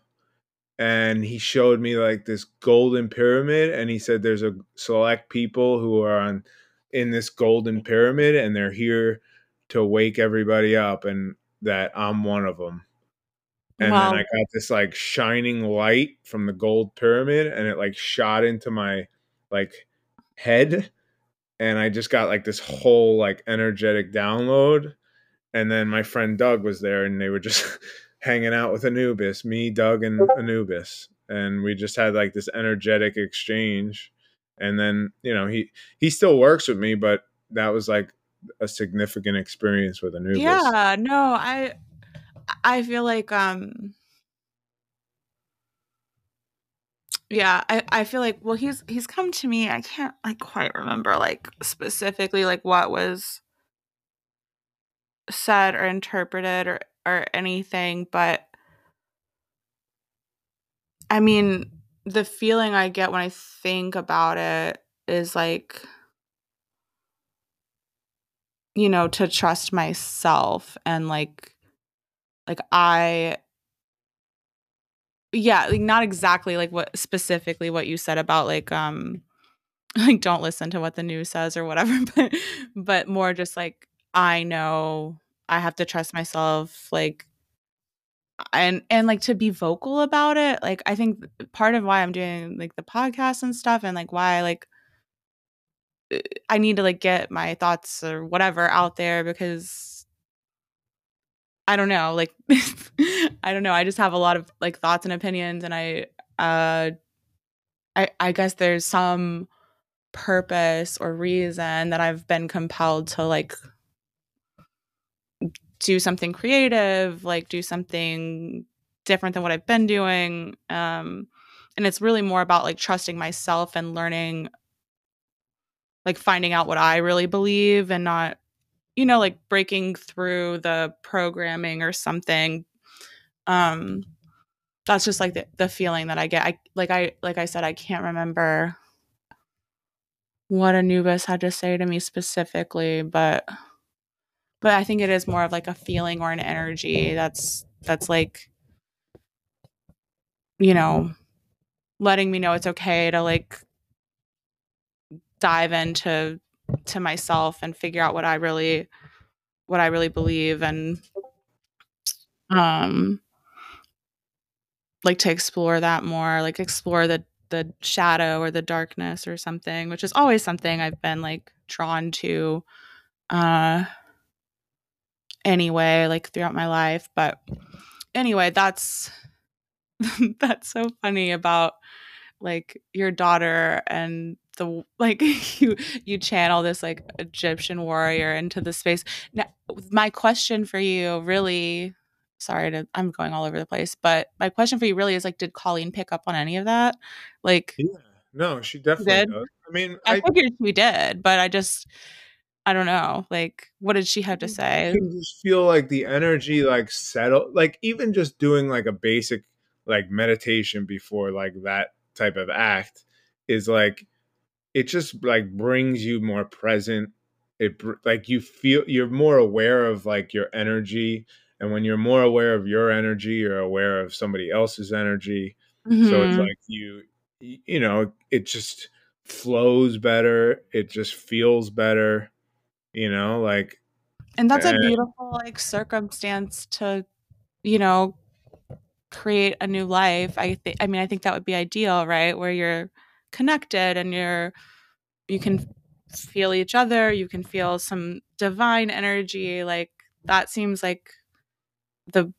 and he showed me like this golden pyramid and he said there's a select people who are on in this golden pyramid and they're here to wake everybody up and that I'm one of them and Wow. then I got this like shining light from the gold pyramid and it like shot into my like head and I just got like this whole like energetic download and then my friend Doug was there and they were just hanging out with Anubis, me, Doug and Anubis and we just had like this energetic exchange and then, you know, he he still works with me but that was like a significant experience with Anubis. Yeah, no, I I feel like um yeah, I, I feel like well he's he's come to me. I can't like quite remember like specifically like what was said or interpreted or or anything, but I mean the feeling I get when I think about it is like you know to trust myself and like like I yeah, like not exactly like what specifically what you said about like um like don't listen to what the news says or whatever, but but more just like I know I have to trust myself like and and like to be vocal about it. Like I think part of why I'm doing like the podcast and stuff and like why like uh, I need to like get my thoughts or whatever out there because I don't know, like I don't know. I just have a lot of like thoughts and opinions and I uh I I guess there's some purpose or reason that I've been compelled to like do something creative, like do something different than what I've been doing. Um and it's really more about like trusting myself and learning like finding out what I really believe and not you know like breaking through the programming or something um that's just like the, the feeling that I get. I like I like I said I can't remember what Anubis had to say to me specifically, but but I think it is more of like a feeling or an energy that's that's like you know letting me know it's okay to like dive into to myself and figure out what I really what I really believe and um like to explore that more like explore the the shadow or the darkness or something which is always something I've been like drawn to uh anyway like throughout my life but anyway that's that's so funny about like your daughter and the like you you channel this like Egyptian warrior into the space. Now, my question for you really sorry to I'm going all over the place, but my question for you really is like did Colleen pick up on any of that? Like Yeah. No, she definitely did? does. I mean, I, I figured she did, but I just I don't know. Like what did she have to you say? can just feel like the energy like settle like even just doing like a basic like meditation before like that type of act is like it just like brings you more present it like you feel you're more aware of like your energy and when you're more aware of your energy you're aware of somebody else's energy so it's Mhm. like you you know it just flows better it just feels better you know like And that's a beautiful like circumstance to, you know, create a new life. I think I mean I think that would be ideal, right? Where you're connected and you're you can feel each other, you can feel some divine energy like that seems like the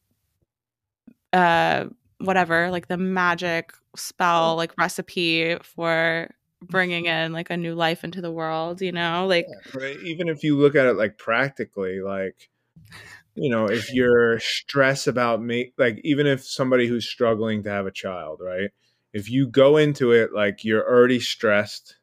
uh whatever, like the magic spell like recipe for bringing in like a new life into the world, you know? Like but even if you look at it like practically like you know if you're stressed about me like even if somebody who's struggling to have a child right if you go into it like you're already stressed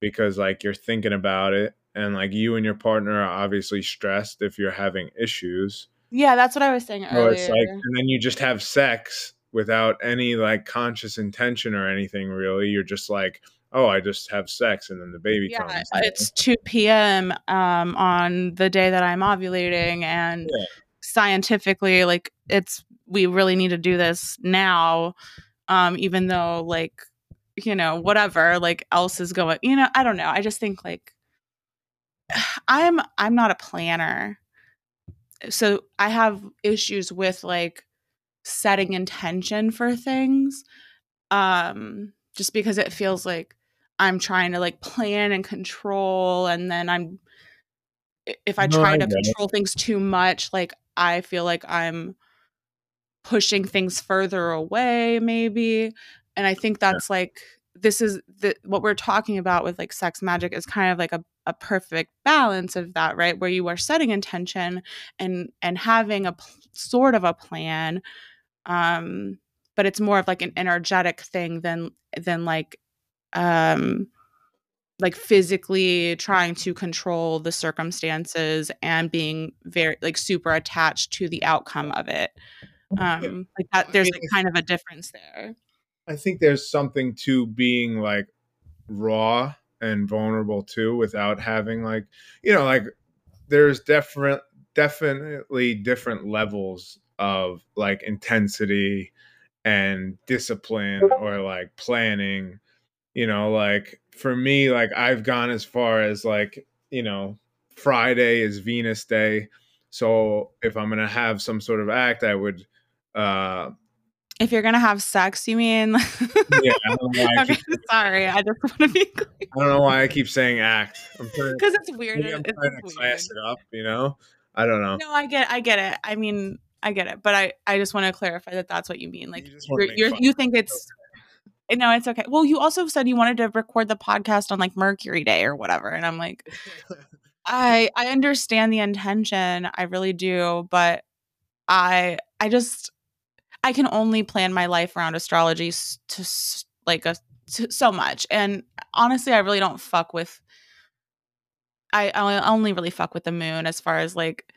because like you're thinking about it and like you and your partner are obviously stressed if you're having issues yeah, that's what I was saying so it's like and then you just have sex without any like conscious intention or anything really you're just like oh i just have sex and then the baby Yeah, comes it's 2 p.m. Um, on the day that I'm ovulating, and Yeah. scientifically, like it's we really need to do this now, um, even though like you know whatever like else is going. You know, I don't know. I just think like I'm I'm not a planner, so I have issues with like setting intention for things um just because it feels like i'm trying to like plan and control and then i'm if i No, try I to get it. control things too much like i feel like i'm pushing things further away maybe and i think that's like this is the what we're talking about with like sex magic is kind of like a, a perfect balance of that right where you are setting intention and and having a pl- sort of a plan um but it's more of like an energetic thing than than like um like physically trying to control the circumstances and being very like super attached to the outcome of it. Um like that there's like kind of a difference there. I think there's something to being like raw and vulnerable too without having like you know like there's different definitely different levels of like intensity and discipline or like planning you know like for me like I've gone as far as like you know Friday is Venus day so if I'm going to have some sort of act I would uh if you're gonna have sex you mean yeah I don't know why I okay keep sorry i just want to be clear I don't know why I keep saying act. Because it's weird I'm it's trying to weird. class it up, you know? I don't know. no i get i get it i mean i get it but i i just want to clarify that that's what you mean like you just want to you're, you're you think it's Eh, no it's okay well you also said you wanted to record the podcast on like mercury day or whatever and i'm like i i understand the intention i really do but i i just i can only plan my life around astrology to like a so much. And honestly, I really don't fuck with I, I only really fuck with the moon as far as like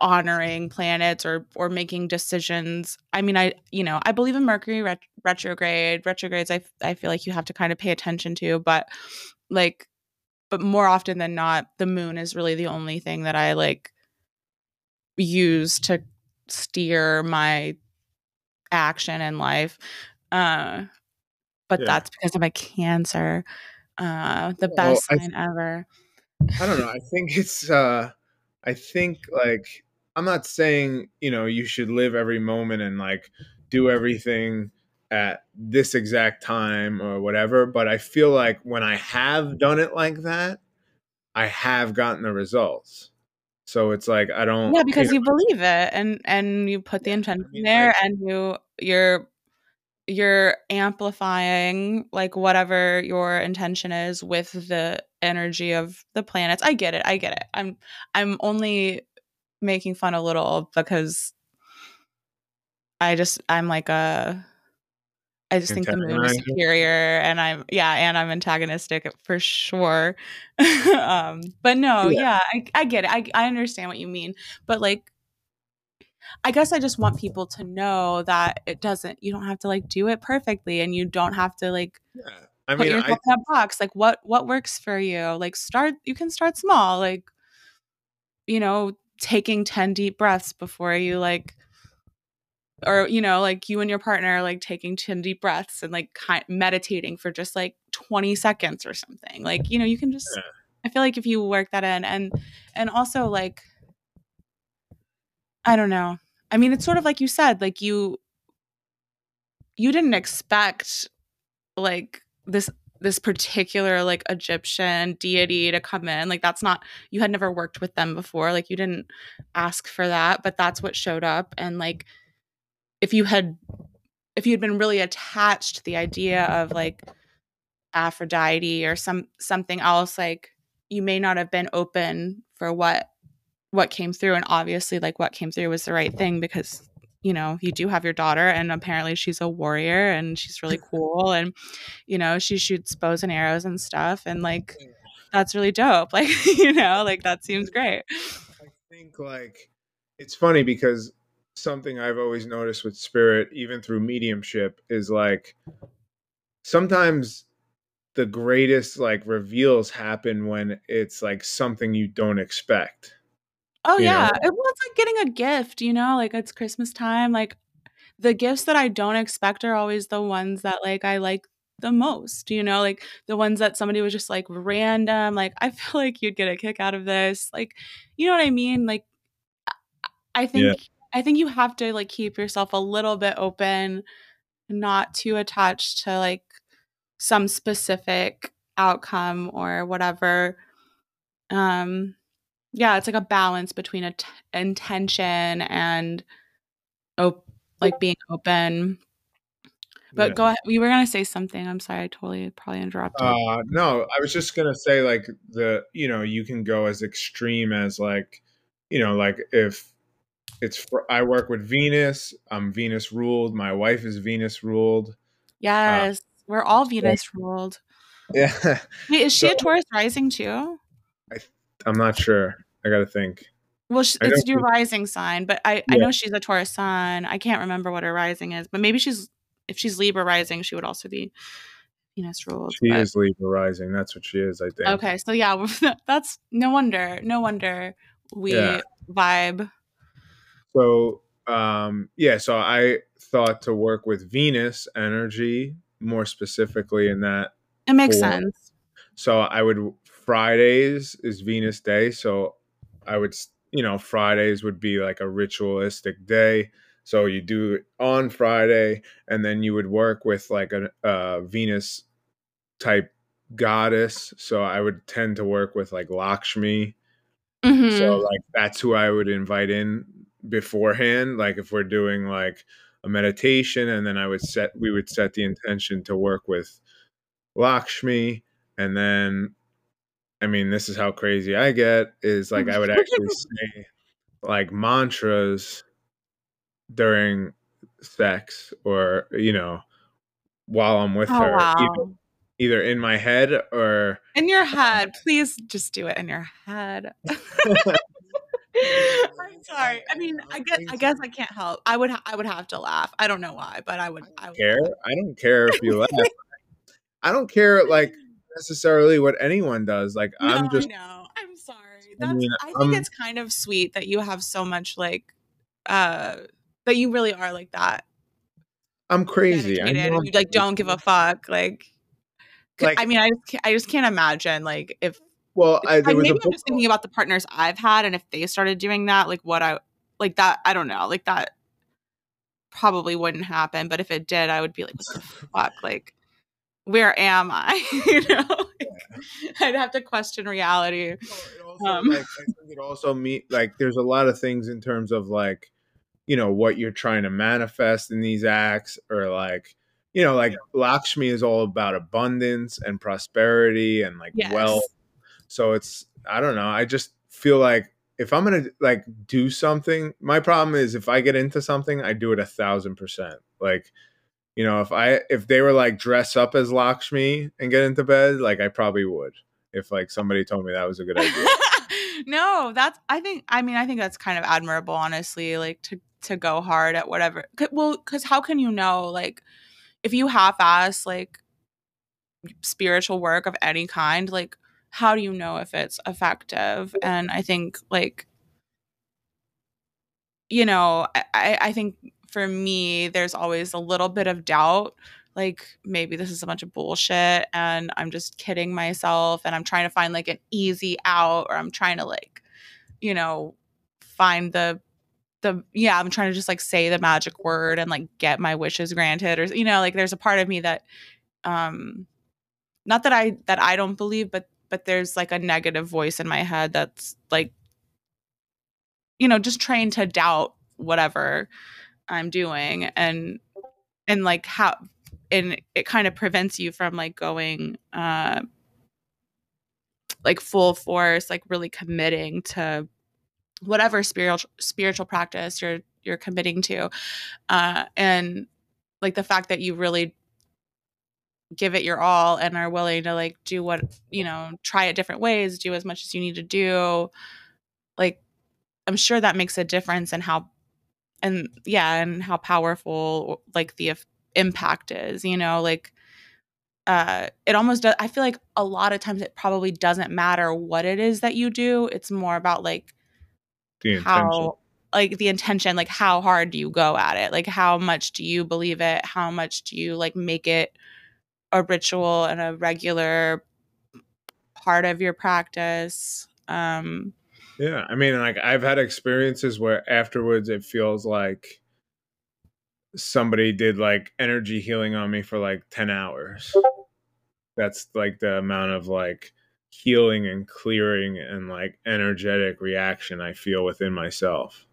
honoring planets or or making decisions. I mean, I you know I believe in Mercury ret- retrograde. Retrogrades, I I feel like you have to kind of pay attention to, but like, but more often than not, the moon is really the only thing that I like use to steer my action in life. Uh, but yeah. that's because of my cancer. Uh, the best well, sign th- ever. I don't know. I think it's. uh I think like I'm not saying, you know, you should live every moment and like do everything at this exact time or whatever, but I feel like when I have done it like that, I have gotten the results. So it's like I don't Yeah, because you, know, you believe it and and you put the intention I mean, there like, and you you're you're amplifying like whatever your intention is with the energy of the planets. I get it. I get it. I'm I'm only making fun a little because I just I'm like a I just think the moon is superior and I'm yeah, and I'm antagonistic for sure. um but no, yeah, yeah I, I get it. I I understand what you mean. But like I guess I just want people to know that it doesn't you don't have to like do it perfectly and you don't have to like yeah. I put mean, yourself I, in a box. Like what what works for you? Like start you can start small. Like you know, taking 10 deep breaths before you like or you know like you and your partner like taking 10 deep breaths and like kind meditating for just like 20 seconds or something. Like you know you can just i feel like if you work that in and and also like i don't know. I mean it's sort of like you said like you you didn't expect like this this particular like Egyptian deity to come in. Like that's not you had never worked with them before. Like you didn't ask for that, but that's what showed up and like if you had if you had been really attached to the idea of like Aphrodite or some something else like you may not have been open for what what came through and obviously like what came through was the right thing because you know, you do have your daughter, and apparently she's a warrior and she's really cool. And, you know, she shoots bows and arrows and stuff. And, like, that's really dope. Like, you know, like that seems great. I think, like, it's funny because something I've always noticed with spirit, even through mediumship, is like sometimes the greatest like reveals happen when it's like something you don't expect Oh yeah, know? it was like getting a gift, you know, like it's Christmas time. Like the gifts that I don't expect are always the ones that like I like the most, you know, like the ones that somebody was just like random. Like I feel like you'd get a kick out of this. Like, you know what I mean? Like I think yeah. I think you have to like keep yourself a little bit open, not too attached to like some specific outcome or whatever. Um yeah, it's like a balance between a t- intention and op- like being open. But yeah. go ahead. We were gonna say something. I'm sorry. I totally probably interrupted. Uh, no, I was just gonna say like the you know you can go as extreme as like you know like if it's for, I work with Venus. I'm Venus ruled. My wife is Venus ruled. Uh, yes, uh, we're all Venus ruled. Yeah. Wait, is she so, a Taurus rising too? I I'm not sure. I got to think. Well, she, it's your rising sign, but I, yeah. I know she's a Taurus sun. I can't remember what her rising is, but maybe she's if she's Libra rising, she would also be Venus ruled. She but. is Libra rising. That's what she is. I think. Okay, so yeah, that's no wonder. No wonder we yeah. vibe. So um yeah, so I thought to work with Venus energy more specifically in that. It makes form. sense. So I would Fridays is Venus Day, so I would, you know, Fridays would be like a ritualistic day. So you do it on Friday, and then you would work with like a, a Venus type goddess. So I would tend to work with like Lakshmi. Mm-hmm. So like that's who I would invite in beforehand. Like if we're doing like a meditation, and then I would set we would set the intention to work with Lakshmi, and then I mean, this is how crazy I get is like I would actually say like mantras during sex or you know while I'm with Oh, her, either, wow. either in my head or In your head. Please just do it in your head. I'm sorry. I mean, I guess I guess I can't help. I would ha- I would have to laugh. I don't know why, but I would I would care. laugh. I don't care if you laugh. I don't care like necessarily what anyone does. Like No, I'm just I know. I'm sorry. I mean, I think it's kind of sweet that you have so much like uh that you really are like that. I'm crazy. I know you like don't give a fuck. Like, Like- I mean, I just can't, I just can't imagine like if well, I, there I, was maybe I'm just thinking about the partners I've had, and if they started doing that, like what I like that, I don't know, like that probably wouldn't happen. But if it did, I would be like, what the fuck, like. Where am I? you know, like, I'd have to question reality. it also, Um, like, it also mean like there's a lot of things in terms of like you know what you're trying to manifest in these acts or like you know like Lakshmi is all about abundance and prosperity and like Yes. wealth. So it's I don't know. I just feel like if I'm gonna like do something, my problem is if I get into something, I do it a thousand percent. Like you know, if I if they were like dress up as Lakshmi and get into bed, like I probably would. If like somebody told me that was a good idea. no, that's I think I mean I think that's kind of admirable honestly like to to go hard at whatever. Well, cuz how can you know like if you half-ass like spiritual work of any kind, like how do you know if it's effective? And I think like you know, I, I think for me, there's always a little bit of doubt. Like maybe this is a bunch of bullshit and I'm just kidding myself and I'm trying to find like an easy out or I'm trying to like, you know, find the the yeah, I'm trying to just like say the magic word and like get my wishes granted or you know, like there's a part of me that um not that I that I don't believe, but but there's like a negative voice in my head that's like you know, just trained to doubt whatever I'm doing and and like how and it kind of prevents you from like going uh like full force, like really committing to whatever spiritual spiritual practice you're you're committing to. Uh and like the fact that you really give it your all and are willing to like do what you know try it different ways do as much as you need to do like i'm sure that makes a difference in how and yeah and how powerful like the f- impact is you know like uh it almost does i feel like a lot of times it probably doesn't matter what it is that you do it's more about like The intention. how like the intention like how hard do you go at it? Like how much do you believe it? How much do you like make it a ritual and a regular part of your practice? Um Yeah, I mean, like I've had experiences where afterwards it feels like somebody did like energy healing on me for like 10 hours. That's like the amount of like healing and clearing and like energetic reaction I feel within myself.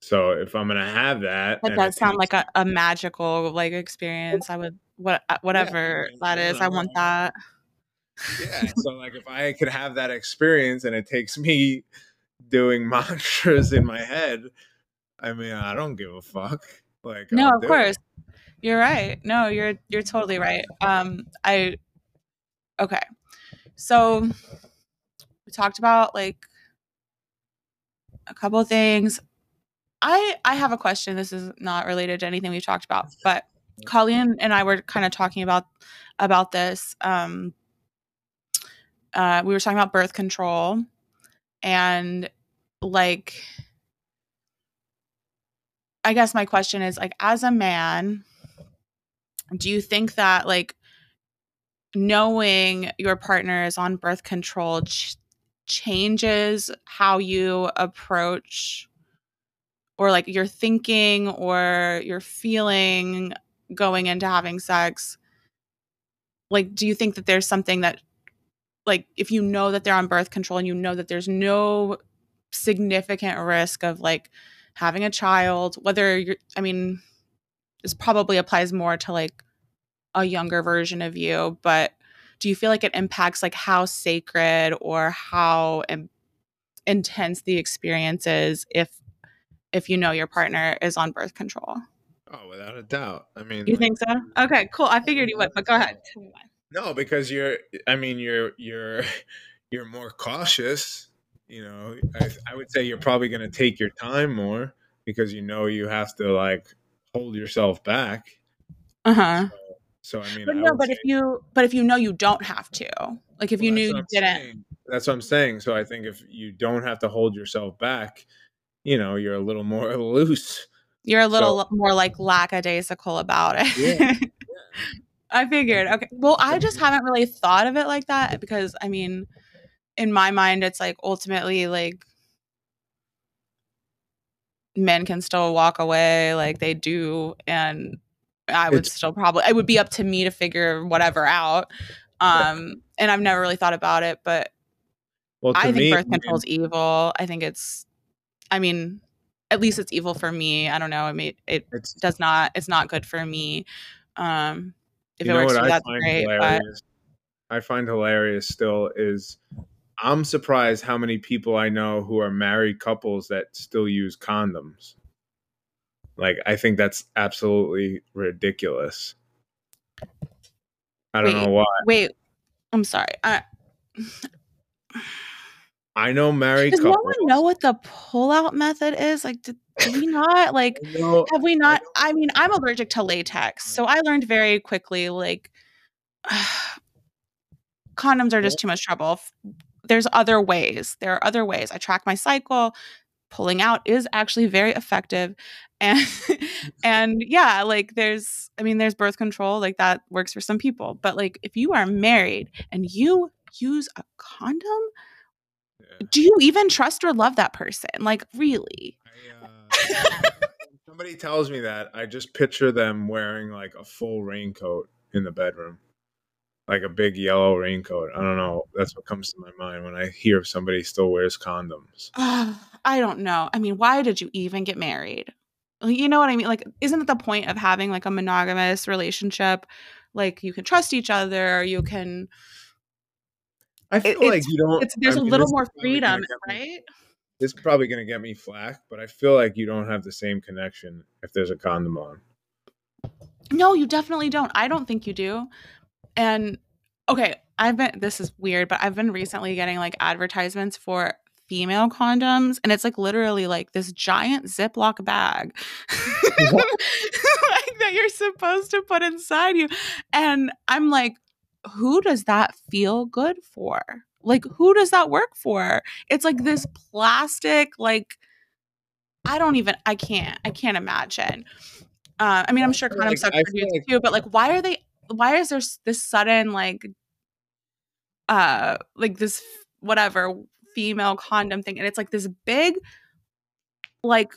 So if I'm gonna have that, that does sound like a, a magical like experience i would what uh, whatever mean, that yeah, is i want that yeah. So like if I could have that experience and it takes me doing mantras in my head, I mean, I don't give a fuck. Like no of do it. course you're right no you're you're totally right um i okay so we talked about like a couple of things i i have a question this is not related to anything we've talked about but colleen and i were kind of talking about about this um uh we were talking about birth control and like I guess my question is like as a man do you think that like knowing your partner is on birth control ch- changes how you approach or like your thinking or your feeling going into having sex? Like do you think that there's something that like if you know that they're on birth control and you know that there's no significant risk of like having a child whether you're i mean this probably applies more to like a younger version of you but do you feel like it impacts like how sacred or how in- intense the experience is if if you know your partner is on birth control Oh, without a doubt. I mean, You like, think so? Okay, cool. I figured you would, but go ahead. Tell me why. no, because you're. I mean, you're you're you're more cautious. You know, I, I would say you're probably going to take your time more because you know you have to like hold yourself back. Uh-huh. So I mean, But I no, but say- if you but if you know you don't have to. Like if you knew you didn't. saying. That's what I'm saying. So I think if you don't have to hold yourself back, you know, you're a little more loose. You're a little more like lackadaisical about it. Yeah. I figured. Okay. Well, I just haven't really thought of it like that because I mean, in my mind, it's like ultimately like men can still walk away like they do, and I would It's- still probably it would be up to me to figure whatever out. Um, and I've never really thought about it, but Well, to I think me, birth control is evil. I think it's, I mean, at least it's evil for me. I don't know. I mean, it does not. It's not good for me. Um, if you it know works what for that's find great. But hilarious. I find hilarious still is I'm surprised how many people I know who are married couples that still use condoms. Like I think that's absolutely ridiculous. I don't Wait. know why. wait, I'm sorry. I, I know married does no couples. one know what the pullout method is? Like, did, we not like? Know- Have we not? I mean, I'm allergic to latex, so I learned very quickly like condoms are just too much trouble. There's other ways. There are other ways. I track my cycle. Pulling out is actually very effective, and and yeah, like there's, I mean, there's birth control like that works for some people, but like if you are married and you use a condom, Yeah. do you even trust or love that person? Like really? Somebody tells me that, I just picture them wearing like a full raincoat in the bedroom, like a big yellow raincoat. I don't know. That's what comes to my mind when I hear if somebody still wears condoms. I don't know. I mean, why did you even get married? You know what I mean? Like, isn't it the point of having like a monogamous relationship? Like, you can trust each other. You can. I feel It- like you don't. It's there's I a mean, little more freedom, right? This is probably going to get me flack, but I feel like you don't have the same connection if there's a condom on. No, you definitely don't. I don't think you do. And okay, I've been. This is weird, but I've been recently getting like advertisements for female condoms, and it's like literally like this giant Ziploc bag. like that you're supposed to put inside you. And I'm like, who does that feel good for? Like, who does that work for? It's like this plastic, like, I don't even, I can't, I can't imagine. Uh, I mean, I'm sure condoms like- suck for dudes like- too, but like, why are they, why is there this sudden, like, uh, like this, whatever, female condom thing? And it's like this big, like,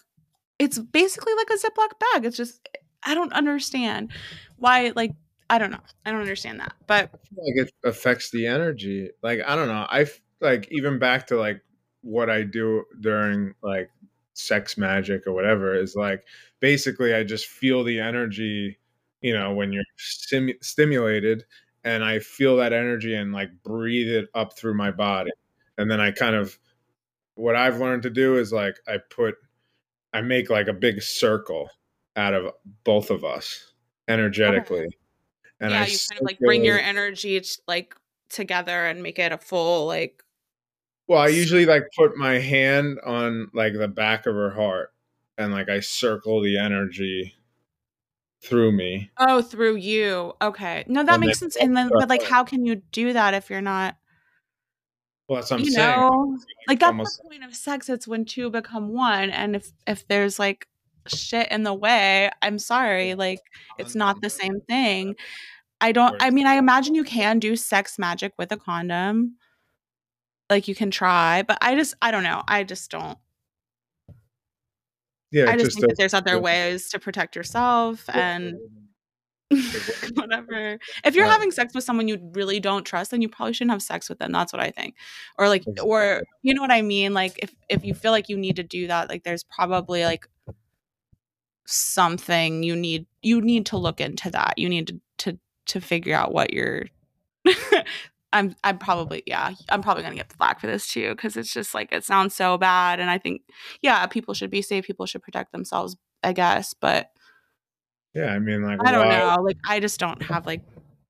it's basically like a Ziploc bag. It's just, I don't understand why, like, I don't know. I don't understand that. But I feel like it affects the energy. Like I don't know. I like even back to like what I do during like sex magic or whatever is like basically I just feel the energy. You know when you're stim- stimulated, and I feel that energy and like breathe it up through my body, and then I kind of what I've learned to do is like I put I make like a big circle out of both of us energetically. And yeah, I you kind of like bring your energy like together and make it a full like. Well, I usually like put my hand on like the back of her heart and like I circle the energy through me. Oh, through you. Okay. No, that And makes sense. And then, but like, how can you do that if you're not, Well, that's what I'm you saying. know, like that's almost- the point of sex. It's when two become one. And if, if there's like shit in the way, I'm sorry, like it's not the same thing. I don't, I mean, I imagine you can do sex magic with a condom. Like you can try, but I just, I don't know. I just don't. Yeah, I just, just think that there's other ways to protect yourself and whatever. If you're Right. having sex with someone you really don't trust, then you probably shouldn't have sex with them. That's what I think. Or like, or you know what I mean? Like, if if you feel like you need to do that, like, there's probably like something you need. You need to look into that. You need to to to figure out what you're. I'm I'm probably yeah I'm probably gonna get the flack for this too because it's just like it sounds so bad and I think yeah people should be safe people should protect themselves I guess but Yeah, I mean, like I don't know. Like I just don't have like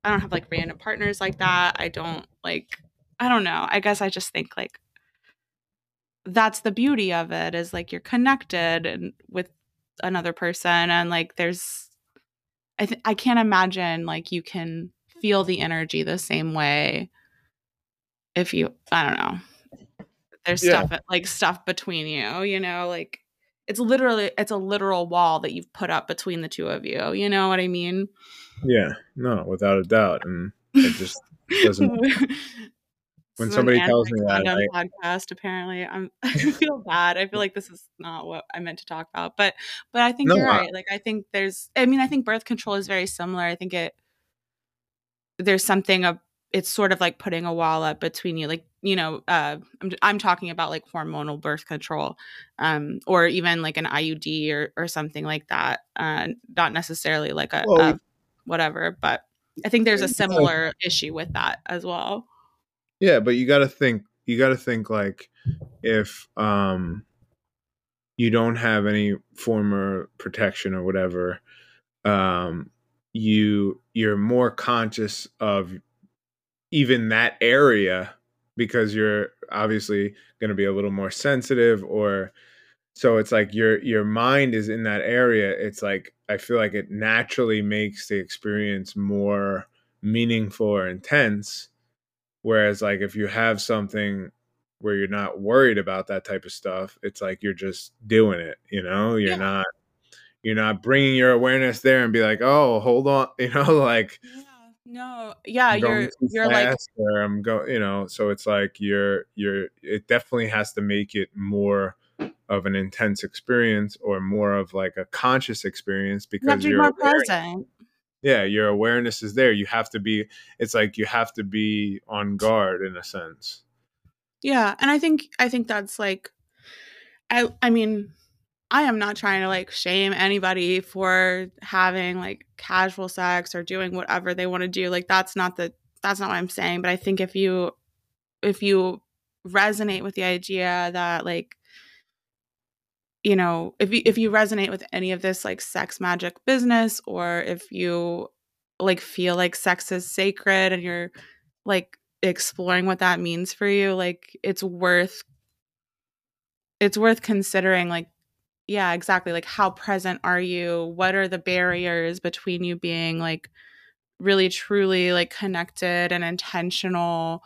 I don't have like random partners like that. I don't like I don't know. I guess I just think like that's the beauty of it is like you're connected and with another person and like there's I th- I can't imagine like you can feel the energy the same way if you I don't know. There's Yeah. stuff like stuff between you, you know, like it's literally it's a literal wall that you've put up between the two of you. You know what I mean? yeah, no, without a doubt, and it just doesn't. When somebody tells me that, I, podcast, apparently, I'm I feel bad. I feel like this is not what I meant to talk about, but but I think No, you're I- right. Like I think there's, I mean, I think birth control is very similar. I think it there's something of it's sort of like putting a wall up between you, like you know, uh, I'm I'm talking about like hormonal birth control, um, or even like an IUD or or something like that. Uh, not necessarily like a, Well, a whatever, but I think there's a similar issue with that as well. Yeah, but you got to think. You got to think like if um you don't have any form of protection or whatever, um, you you're more conscious of even that area because you're obviously going to be a little more sensitive or so it's like your your mind is in that area it's like i feel like it naturally makes the experience more meaningful or intense whereas like if you have something where you're not worried about that type of stuff it's like you're just doing it you know you're Yeah. not you're not bringing your awareness there and be like oh hold on you know like Yeah. No. Yeah, I'm going you're you're like I'm go you know so it's like you're you're it definitely has to make it more of an intense experience or more of like a conscious experience you because be your more present. Yeah your awareness is there you have to be it's like you have to be on guard in a sense Yeah, and I think I think that's like I I mean, I am not trying to like shame anybody for having like casual sex or doing whatever they want to do. Like that's not the that's not what I'm saying, but I think if you if you resonate with the idea that like you know, if you if you resonate with any of this like sex magic business or if you like feel like sex is sacred and you're like exploring what that means for you, like it's worth it's worth considering like yeah, exactly. Like how present are you? What are the barriers between you being like really truly like connected and intentional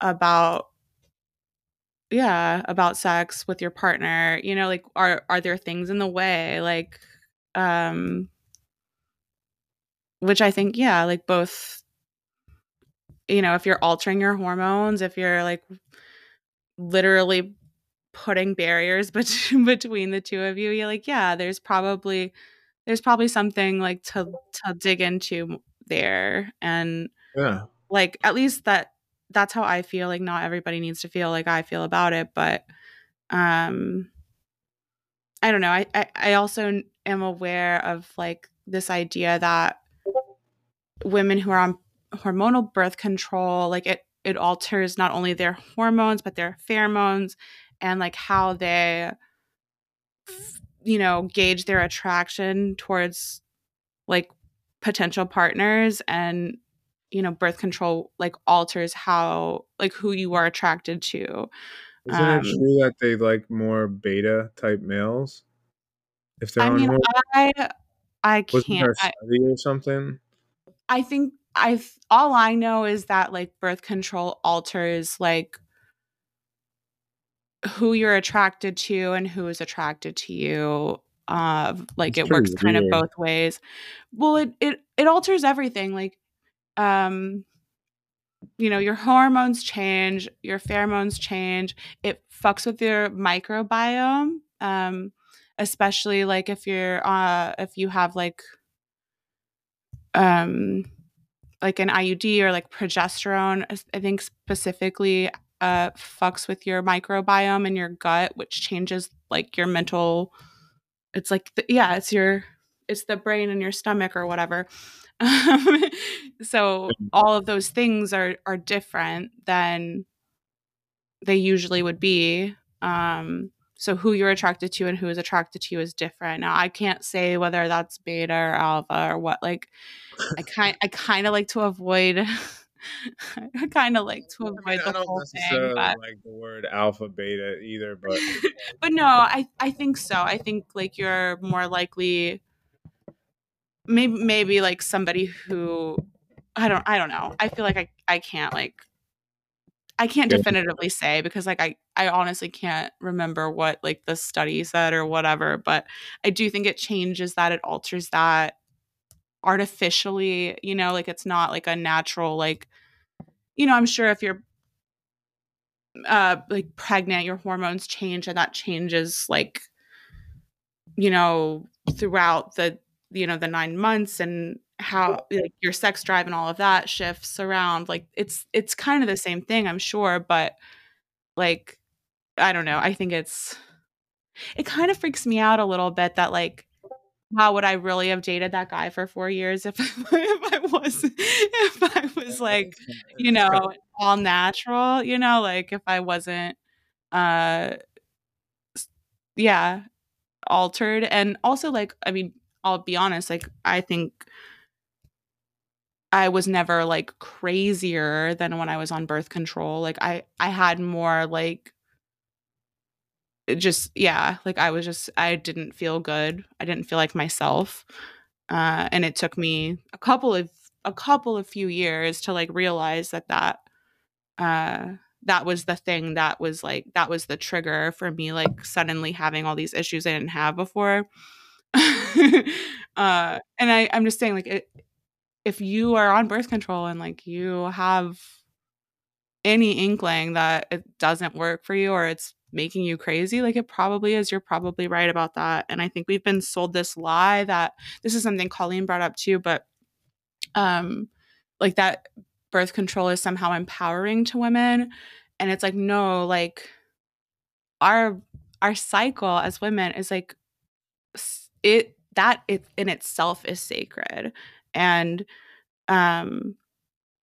about yeah, about sex with your partner? You know, like are are there things in the way like um which I think yeah, like both you know, if you're altering your hormones, if you're like literally putting barriers between between the two of you, you're like, yeah, there's probably there's probably something like to to dig into there and yeah like at least that that's how I feel like not everybody needs to feel like I feel about it, but um I don't know. I I, I also am aware of like this idea that women who are on hormonal birth control like it it alters not only their hormones but their pheromones and like how they you know gauge their attraction towards like potential partners and you know birth control like alters how like who you are attracted to isn't Um, it true that they like more beta type males if they're i mean hormones? i i wasn't can't I, or something I think I all I know is that like birth control alters like who you're attracted to and who is attracted to you. Uh, like it works pretty kind of both ways. Well, it it it alters everything. Like, um, you know, your hormones change, your pheromones change. It fucks with your microbiome. Um, especially like if you're uh if you have like um like an IUD or like progesterone, I think specifically uh fucks with your microbiome in your gut, which changes like your mental it's like the, yeah, it's your it's the brain in your stomach or whatever. So all of those things are are different than they usually would be. Um so who you're attracted to and who is attracted to you is different. Now I can't say whether that's beta or alpha or what. Like I kind I kind of like to avoid. I kind of like to avoid I mean, the I don't whole thing, but... like the word alpha beta either, but but no, I I think so. I think like you're more likely maybe maybe like somebody who I don't I don't know. I feel like I I can't like I can't definitively say because like I I honestly can't remember what like the study said or whatever, but I do think it changes that it alters that artificially, you know, like it's not like a natural like you know, I'm sure if you're uh like pregnant, your hormones change and that changes like you know throughout the you know the 9 months and how like your sex drive and all of that shifts around like it's it's kind of the same thing i'm sure but like i don't know i think it's it kind of freaks me out a little bit that like how would i really have dated that guy for four years if, if i was if i was like you know all natural you know like if i wasn't uh yeah altered. And also like i mean i'll be honest like i think I was never like crazier than when I was on birth control. Like I I had more like just yeah, like I was just I didn't feel good. I didn't feel like myself. Uh and it took me a couple of a couple of few years to like realize that that uh that was the thing that was like that was the trigger for me like suddenly having all these issues I didn't have before. uh and I I'm just saying like it if you are on birth control and like you have any inkling that it doesn't work for you or it's making you crazy like it probably is you're probably right about that and i think we've been sold this lie that this is something colleen brought up too but um like that birth control is somehow empowering to women and it's like no like our our cycle as women is like it that it in itself is sacred and um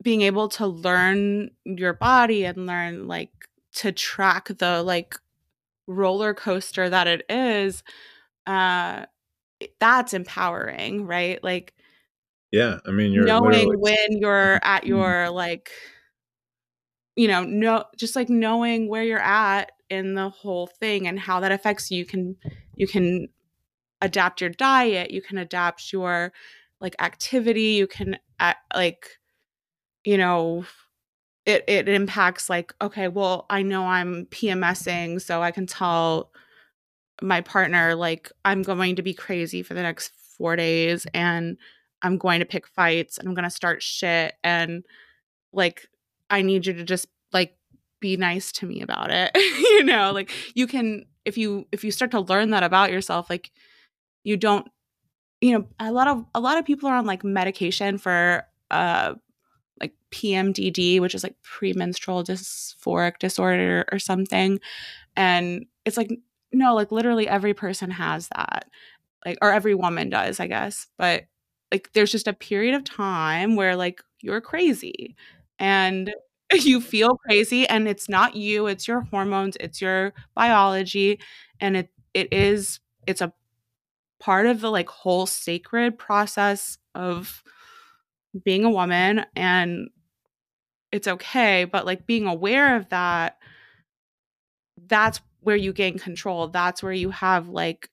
being able to learn your body and learn like to track the like roller coaster that it is uh that's empowering right like yeah i mean you're knowing when you're at mm-hmm. your like you know no just like knowing where you're at in the whole thing and how that affects you can you can adapt your diet you can adapt your like activity you can uh, like you know it it impacts like okay well i know i'm pmsing so i can tell my partner like i'm going to be crazy for the next 4 days and i'm going to pick fights and i'm going to start shit and like i need you to just like be nice to me about it you know like you can if you if you start to learn that about yourself like you don't you know a lot of a lot of people are on like medication for uh like PMDD which is like premenstrual dysphoric disorder or something. And it's like no like literally every person has that like or every woman does I guess. But like there's just a period of time where like you're crazy and you feel crazy and it's not you it's your hormones it's your biology and it it is it's a part of the like whole sacred process of being a woman and it's okay but like being aware of that that's where you gain control. That's where you have like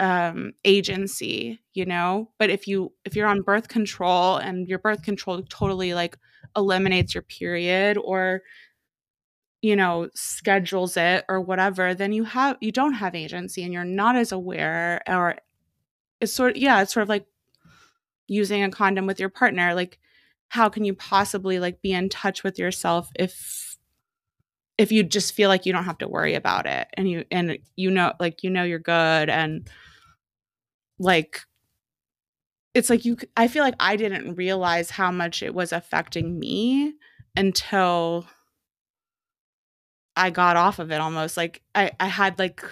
um agency you know? But if you if you're on birth control and your birth control totally like eliminates your period or you know schedules it or whatever then you have you don't have agency and you're not as aware or it's sort of yeah it's sort of like using a condom with your partner like how can you possibly like be in touch with yourself if if you just feel like you don't have to worry about it and you and you know like you know you're good and like it's like you i feel like i didn't realize how much it was affecting me until I got off of it almost. Like I, I had like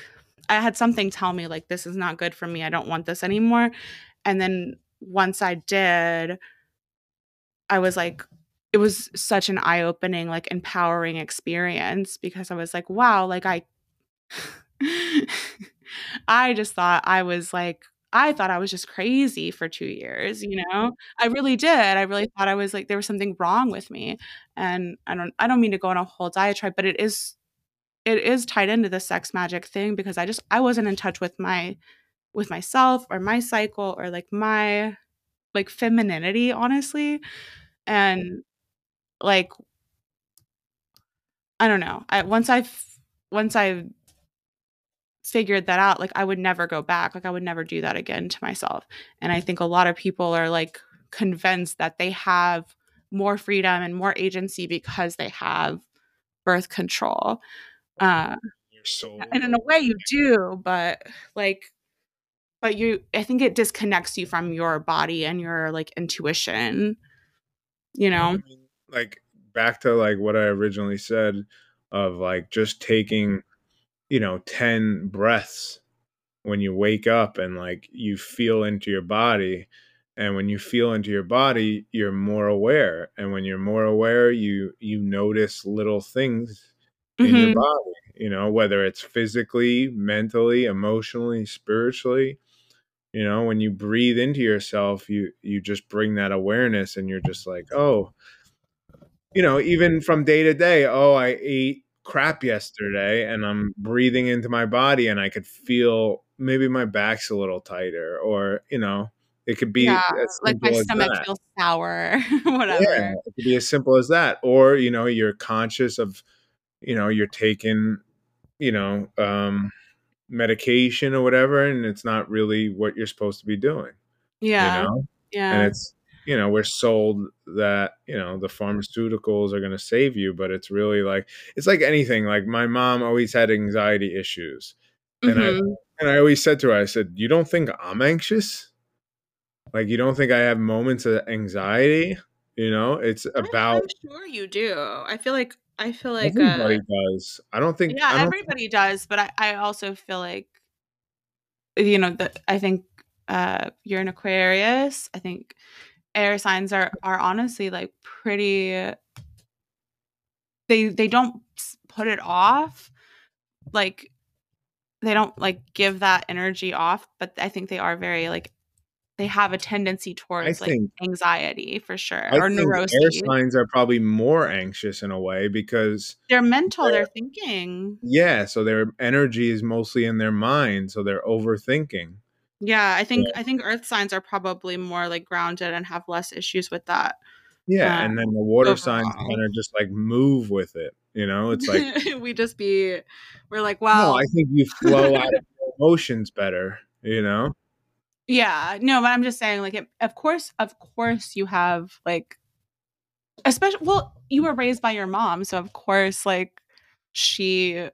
I had something tell me like this is not good for me. I don't want this anymore. And then once I did, I was like, it was such an eye-opening, like empowering experience because I was like, wow, like I I just thought I was like I thought I was just crazy for 2 years, you know? I really did. I really thought I was like there was something wrong with me. And I don't I don't mean to go on a whole diatribe, but it is it is tied into the sex magic thing because I just I wasn't in touch with my with myself or my cycle or like my like femininity, honestly. And like I don't know. I once I've once I figured that out, like I would never go back. Like I would never do that again to myself. And I think a lot of people are like convinced that they have more freedom and more agency because they have birth control. Uh, and in a way you do, but like but you I think it disconnects you from your body and your like intuition. You know? I mean, like back to like what I originally said of like just taking, you know, 10 breaths when you wake up and like you feel into your body. And when you feel into your body you're more aware. And when you're more aware you you notice little things in mm-hmm. your body you know whether it's physically mentally emotionally spiritually. You know when you breathe into yourself you you just bring that awareness and you're just like oh you know, even from day to day, oh, I ate crap yesterday and I'm breathing into my body and I could feel maybe my back's a little tighter or, you know, it could be yeah, like my stomach that. feels sour, whatever. Yeah, it could be as simple as that. Or, you know, you're conscious of, you know, you're taking, you know, um, medication or whatever, and it's not really what you're supposed to be doing. Yeah. You know? Yeah. And it's you know we're sold that you know the pharmaceuticals are going to save you but it's really like it's like anything like my mom always had anxiety issues. And mm-hmm. i and i always said to her i said you don't think i'm anxious? Like you don't think i have moments of anxiety? You know it's about i'm sure you do. I feel like i feel like everybody uh, does. I don't think yeah don't everybody think, does but I, I also feel like you know that i think uh you're an aquarius. I think air signs are are honestly like pretty they they don't put it off like they don't like give that energy off but i think they are very like they have a tendency towards like anxiety for sure I or neurosis. Air signs are probably more anxious in a way because they're mental, they're, they're, thinking. Yeah, so their energy is mostly in their mind, so they're overthinking. Yeah, I think yeah. I think earth signs are probably more like grounded and have less issues with that. Yeah, um, and then the water overall. signs kind of just like move with it. You know, it's like we just be we're like, wow. No, I think you flow out of emotions better, you know? Yeah. No, but I'm just saying, like it, of course, of course you have like especially well, you were raised by your mom, so of course, like she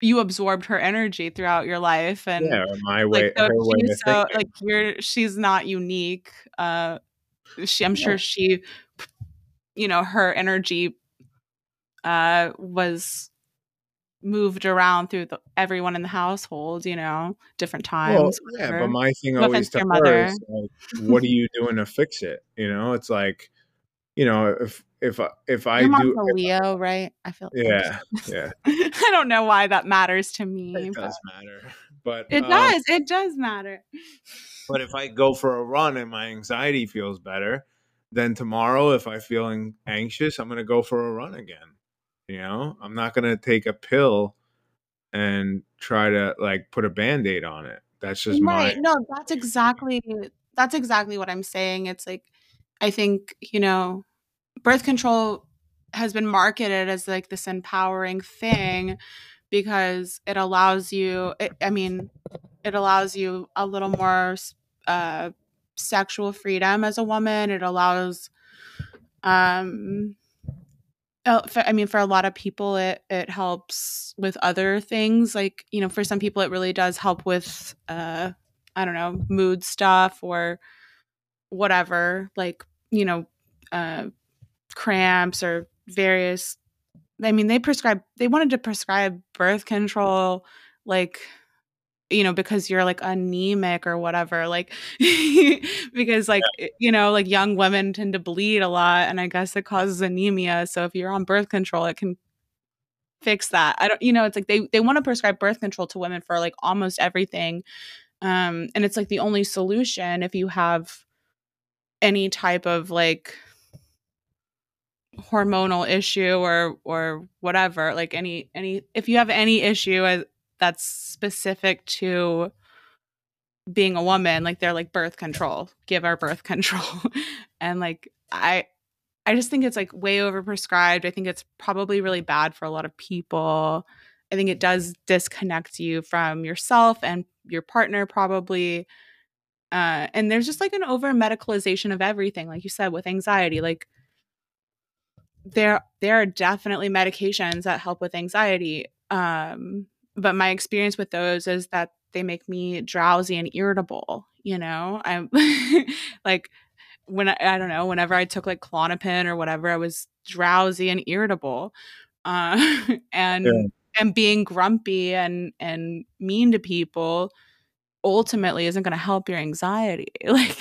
you absorbed her energy throughout your life and yeah my way, like, so, way so like you're she's not unique uh she i'm yeah. sure she you know her energy uh was moved around through the, everyone in the household you know different times well, yeah but my thing always to her is like, what are you doing to fix it? You know it's like you know if if I if I Your do a Leo, if, right? I feel yeah, yeah. I don't know why that matters to me. It does matter, but it uh, does. It does matter. But if I go for a run and my anxiety feels better, then tomorrow, if I feel anxious, I'm going to go for a run again. You know, I'm not going to take a pill and try to like put a band-aid on it. That's just right. my No, that's exactly that's exactly what I'm saying. It's like I think, you know, birth control has been marketed as like this empowering thing because it allows you it, i mean it allows you a little more uh, sexual freedom as a woman. It allows um i mean for a lot of people it it helps with other things. Like you know for some people it really does help with uh i don't know mood stuff or whatever. Like you know uh cramps or various I mean they prescribe they wanted to prescribe birth control like you know because you're like anemic or whatever like because like yeah. you know like young women tend to bleed a lot and I guess it causes anemia so if you're on birth control it can fix that. I don't, you know, it's like they they want to prescribe birth control to women for like almost everything, um, and it's like the only solution if you have any type of like hormonal issue or or whatever like any any if you have any issue that's specific to being a woman like they're like birth control give our birth control. And like i i just think it's like way overprescribed. I think it's probably really bad for a lot of people. I think it does disconnect you from yourself and your partner probably. Uh and there's just like an over medicalization of everything like you said with anxiety like there there are definitely medications that help with anxiety um but my experience with those is that they make me drowsy and irritable you know? I'm like when I, I, don't know whenever i took like Klonopin or whatever i was drowsy and irritable uh, and yeah. and being grumpy and and mean to people ultimately isn't going to help your anxiety. Like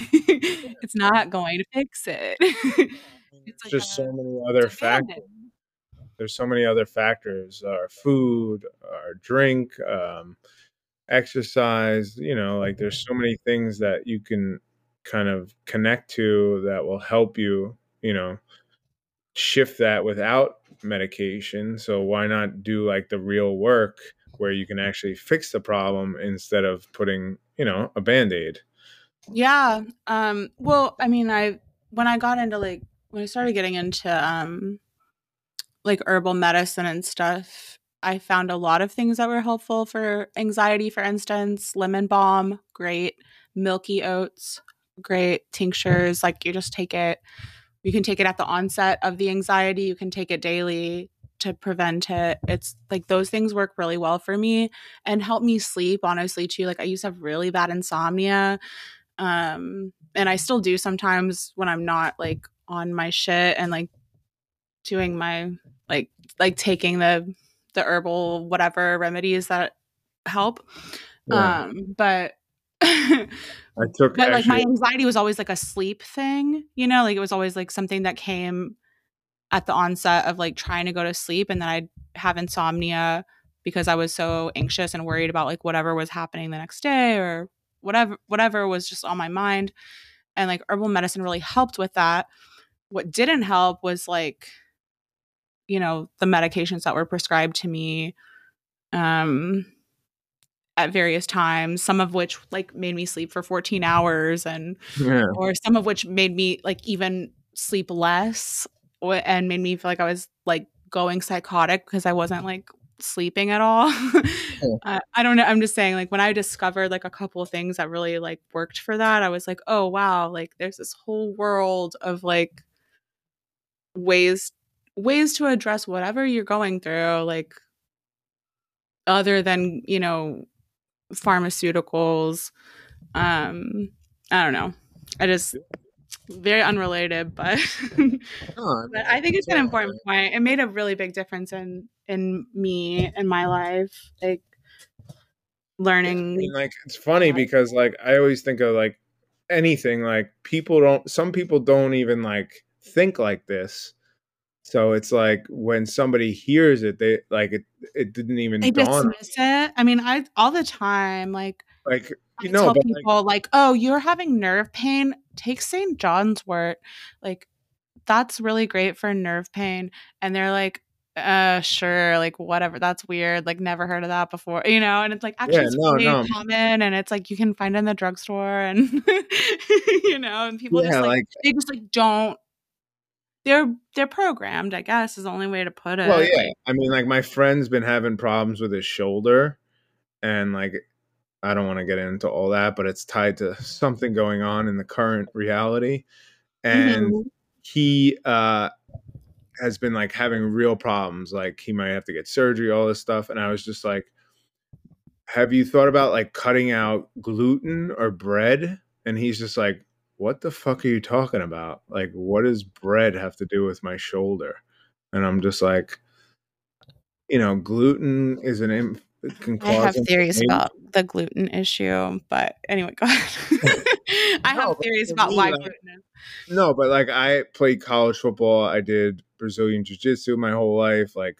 it's not going to fix it it's like just a, so many other factors. there's so many other factors our food our drink um, exercise you know like there's so many things that you can kind of connect to that will help you you know shift that without medication. So why not do like the real work where you can actually fix the problem instead of putting you know a band-aid? Yeah um well i mean i when i got into like when i started getting into um like herbal medicine and stuff I found a lot of things that were helpful for anxiety, for instance, lemon balm, great, milky oats, great, tinctures, like you just take it. You can take it at the onset of the anxiety, you can take it daily to prevent it. It's like those things work really well for me and help me sleep, honestly, too. Like I used to have really bad insomnia. Um, and I still do sometimes when I'm not like on my shit and like doing my like like taking the the herbal whatever remedies that help. Yeah. Um, but I took but like my anxiety was always like a sleep thing, you know, like it was always like something that came at the onset of like trying to go to sleep and then I'd have insomnia because I was so anxious and worried about like whatever was happening the next day or whatever whatever was just on my mind. And like herbal medicine really helped with that. What didn't help was like you know the medications that were prescribed to me um at various times some of which like made me sleep for 14 hours and yeah. or some of which made me like even sleep less and made me feel like i was like going psychotic because i wasn't like sleeping at all oh. uh, i don't know i'm just saying like when i discovered like a couple of things that really like worked for that i was like oh wow like there's this whole world of like ways ways to address whatever you're going through, like other than, you know, pharmaceuticals. Um, I don't know. I just very unrelated, but, but I think it's an important point. It made a really big difference in in me in my life, like learning. Like it's funny because like I always think of like anything like people don't. Some people don't even like think like this so it's like when somebody hears it, they like it. It didn't even. They dawn dismiss it. I mean, I all the time like like you I know tell people like, like, oh, you're having nerve pain. Take St. John's wort. Like that's really great for nerve pain. And they're like, uh sure like whatever that's weird like never heard of that before you know and it's like actually yeah, it's no, really no. common and it's like you can find it in the drugstore and you know and people yeah, just like, like, they just like don't they're they're programmed, I guess, is the only way to put it. Well, yeah. I mean, like my friend's been having problems with his shoulder, and like I don't want to get into all that, but it's tied to something going on in the current reality, and mm-hmm. he uh has been like having real problems. Like he might have to get surgery, all this stuff, and I was just like. Have you thought about like cutting out gluten or bread? And he's just like, what the fuck are you talking about? Like, what does bread have to do with my shoulder? And I'm just like, you know, gluten is an imp- can cause. I have theories about the gluten issue, but anyway, go ahead. I no, have theories about why like, gluten is. No, but like I played college football. I did Brazilian jiu jitsu my whole life. Like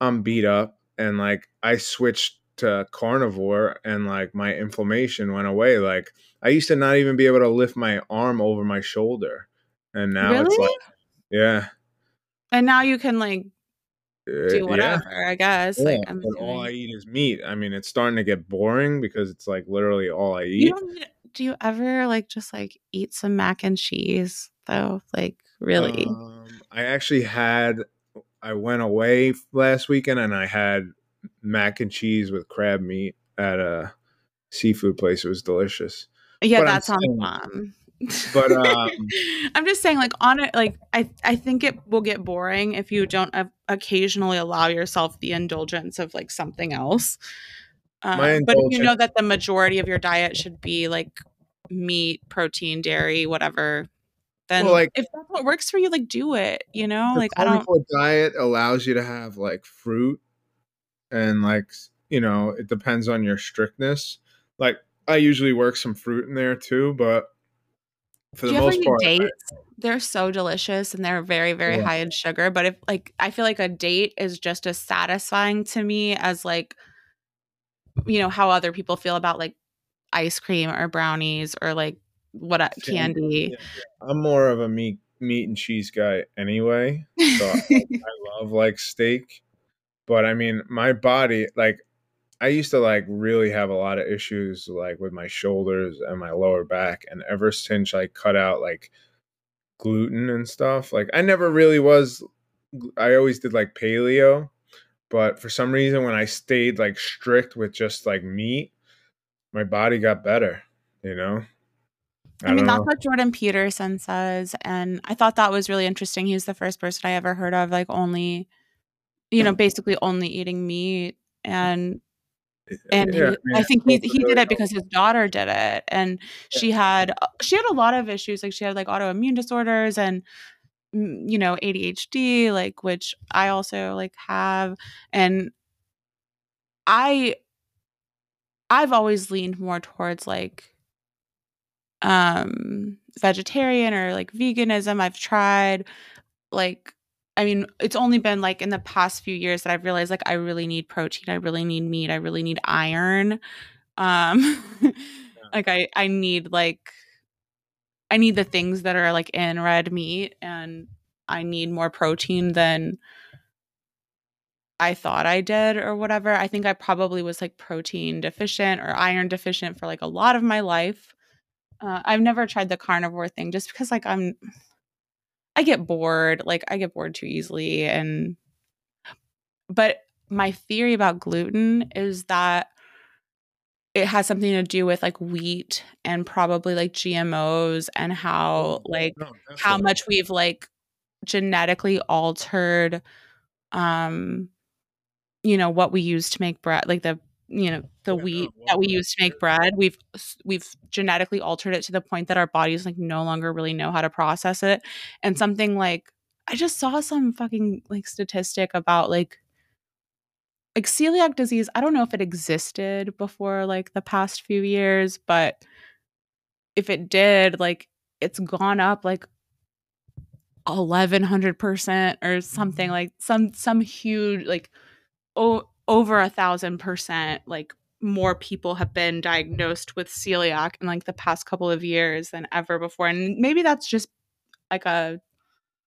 I'm beat up and like I switched to carnivore and like my inflammation went away. Like I used to not even be able to lift my arm over my shoulder. And now really? it's like yeah. And now you can like Uh, do yeah. whatever, I guess. Yeah, Like I'm all I eat is meat. I mean, it's starting to get boring because it's like literally all I You eat. don't do you ever like just like eat some mac and cheese though? Like really? Um, I actually had. I went away last weekend and I had mac and cheese with crab meat at a seafood place. It was delicious. Yeah, but I'm that sounds but, um, I'm just saying, like on it, like I, I think it will get boring if you don't uh, occasionally allow yourself the indulgence of like something else. Um, but if you know that the majority of your diet should be like meat, protein, dairy, whatever, then Well, like- if that's what works for you, like do it. You know, the like I don't. diet allows you to have like fruit and like you know it depends on your strictness. Like I usually work some fruit in there too, but for Do the most part, I- dates? They're so delicious and they're very, very Yeah. high in sugar. But if like I feel like a date is just as satisfying to me as like you know how other people feel about like ice cream or brownies or like what a- candy. I'm more of a meat meat and cheese guy anyway. So I love like steak, but I mean my body like I used to like really have a lot of issues like with my shoulders and my lower back and ever since I cut out like gluten and stuff, like I never really was I always did like paleo, but for some reason when I stayed like strict with just like meat, my body got better, you know? I, mean, don't that's know. what Jordan Peterson says. And I thought that was really interesting. He was the first person I ever heard of, like, only, you know, basically only eating meat. And and Yeah, he, I think he he did it because his daughter did it, and she had she had a lot of issues. Like she had like autoimmune disorders and mm, you know ADHD, like which I also like have, and I I've always leaned more towards like um vegetarian or like veganism. I've tried like I mean, it's only been like in the past few years that I've realized like I really need protein, I really need meat, I really need iron. Um like I I need like I need the things that are like in red meat and I need more protein than I thought I did or whatever. I think I probably was like protein deficient or iron deficient for like a lot of my life. Uh, I've never tried the carnivore thing just because like I'm I get bored. Like I get bored too easily and but my theory about gluten is that it has something to do with like wheat and probably like GMOs and how like No, how much we've like genetically altered um you know what we use to make bread like the you know the wheat that we use to make bread we've we've genetically altered it to the point that our bodies like no longer really know how to process it. And something like i just saw some fucking like statistic about like like celiac disease i don't know if it existed before like the past few years but if it did like it's gone up like 1100% or something like some some huge like o- over a thousand percent like more people have been diagnosed with celiac in like the past couple of years than ever before. And maybe that's just like a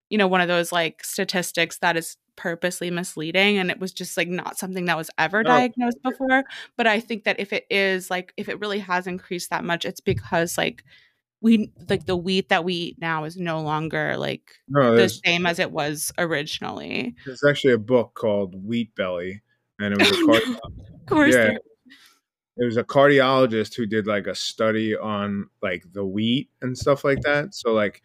you know one of those like statistics that is purposely misleading and it was just like not something that was ever No. diagnosed before. But i think that if it is like if it really has increased that much it's because like we like the wheat that we eat now is no longer like no, the same as it was originally. there's actually a book called Wheat Belly, and it was a cardi- of course Yeah. it was a cardiologist who did like a study on like the wheat and stuff like that. So like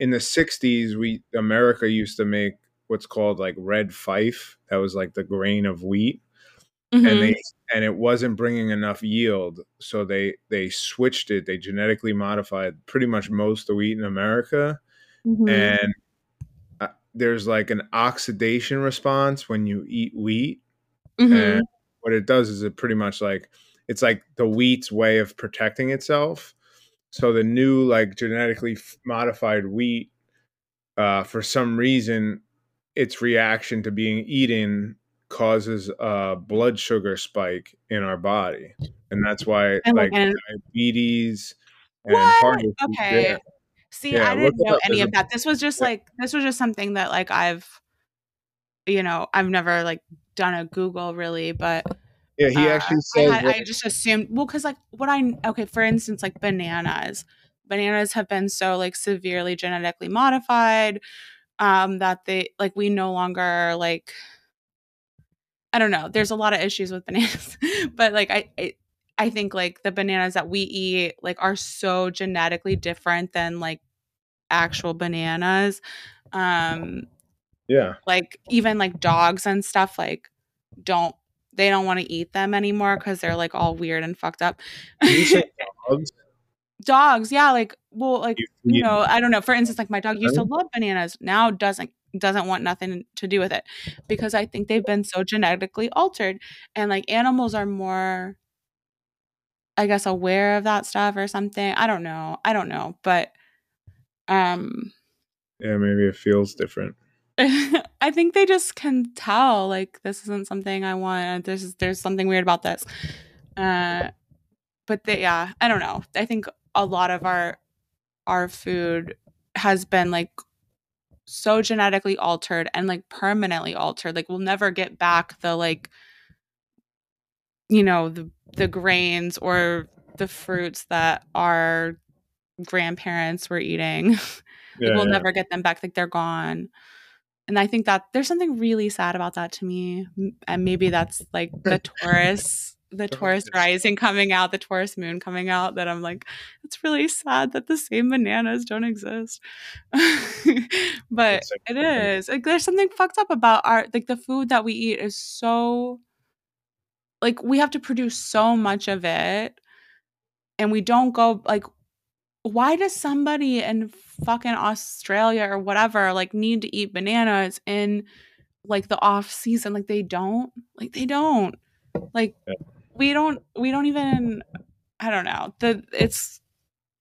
in the 60s, we America used to make what's called like red fife. That was like the grain of wheat. Mhm. and they and it wasn't bringing enough yield so they they switched it they genetically modified pretty much most of the wheat in america Mhm. and uh, there's like an oxidation response when you eat wheat Mhm. and what it does is it pretty much like it's like the wheat's way of protecting itself so the new like genetically modified wheat uh, for some reason its reaction to being eaten causes a blood sugar spike in our body, and that's why like diabetes and What? heart issues. Okay. See, yeah. I didn't know any of a that. This was just like this was just something that like I've you know, I've never like done a Google really, but yeah. He uh actually I had. I just assumed well cuz like what I okay, for instance like bananas. Bananas have been so like severely genetically modified um that they like we no longer like I don't know. There's a lot of issues with bananas, but like I, I I think like the bananas that we eat like are so genetically different than like actual bananas. Um Yeah, like even like dogs and stuff like don't they don't want to eat them anymore cuz they're like all weird and fucked up. You dogs? dogs, yeah, like well like You you feed know, I don't know. For instance, like my dog used to love bananas. Now doesn't doesn't want nothing to do with it because I think they've been so genetically altered and like animals are more I guess aware of that stuff or something. I don't know. I don't know, but um Yeah, maybe it feels different. I think they just can tell like this isn't something I want. This is there's something weird about this. Uh but they, yeah, I don't know. I think a lot of our our food has been like so genetically altered and like permanently altered. Like we'll never get back the like you know the the grains or the fruits that our grandparents were eating. like we'll yeah. never get them back. Like they're gone. And I think that there's something really sad about that to me. And maybe that's like the Taurus, the Taurus rising coming out, the Taurus moon coming out. That I'm like, it's really sad that the same bananas don't exist. but it is. Like there's something fucked up about our like the food that we eat is so like we have to produce so much of it and we don't go like why does somebody in fucking Australia or whatever like need to eat bananas in like the off season? Like they don't? Like they don't. Like Yeah. we don't we don't even I don't know. The it's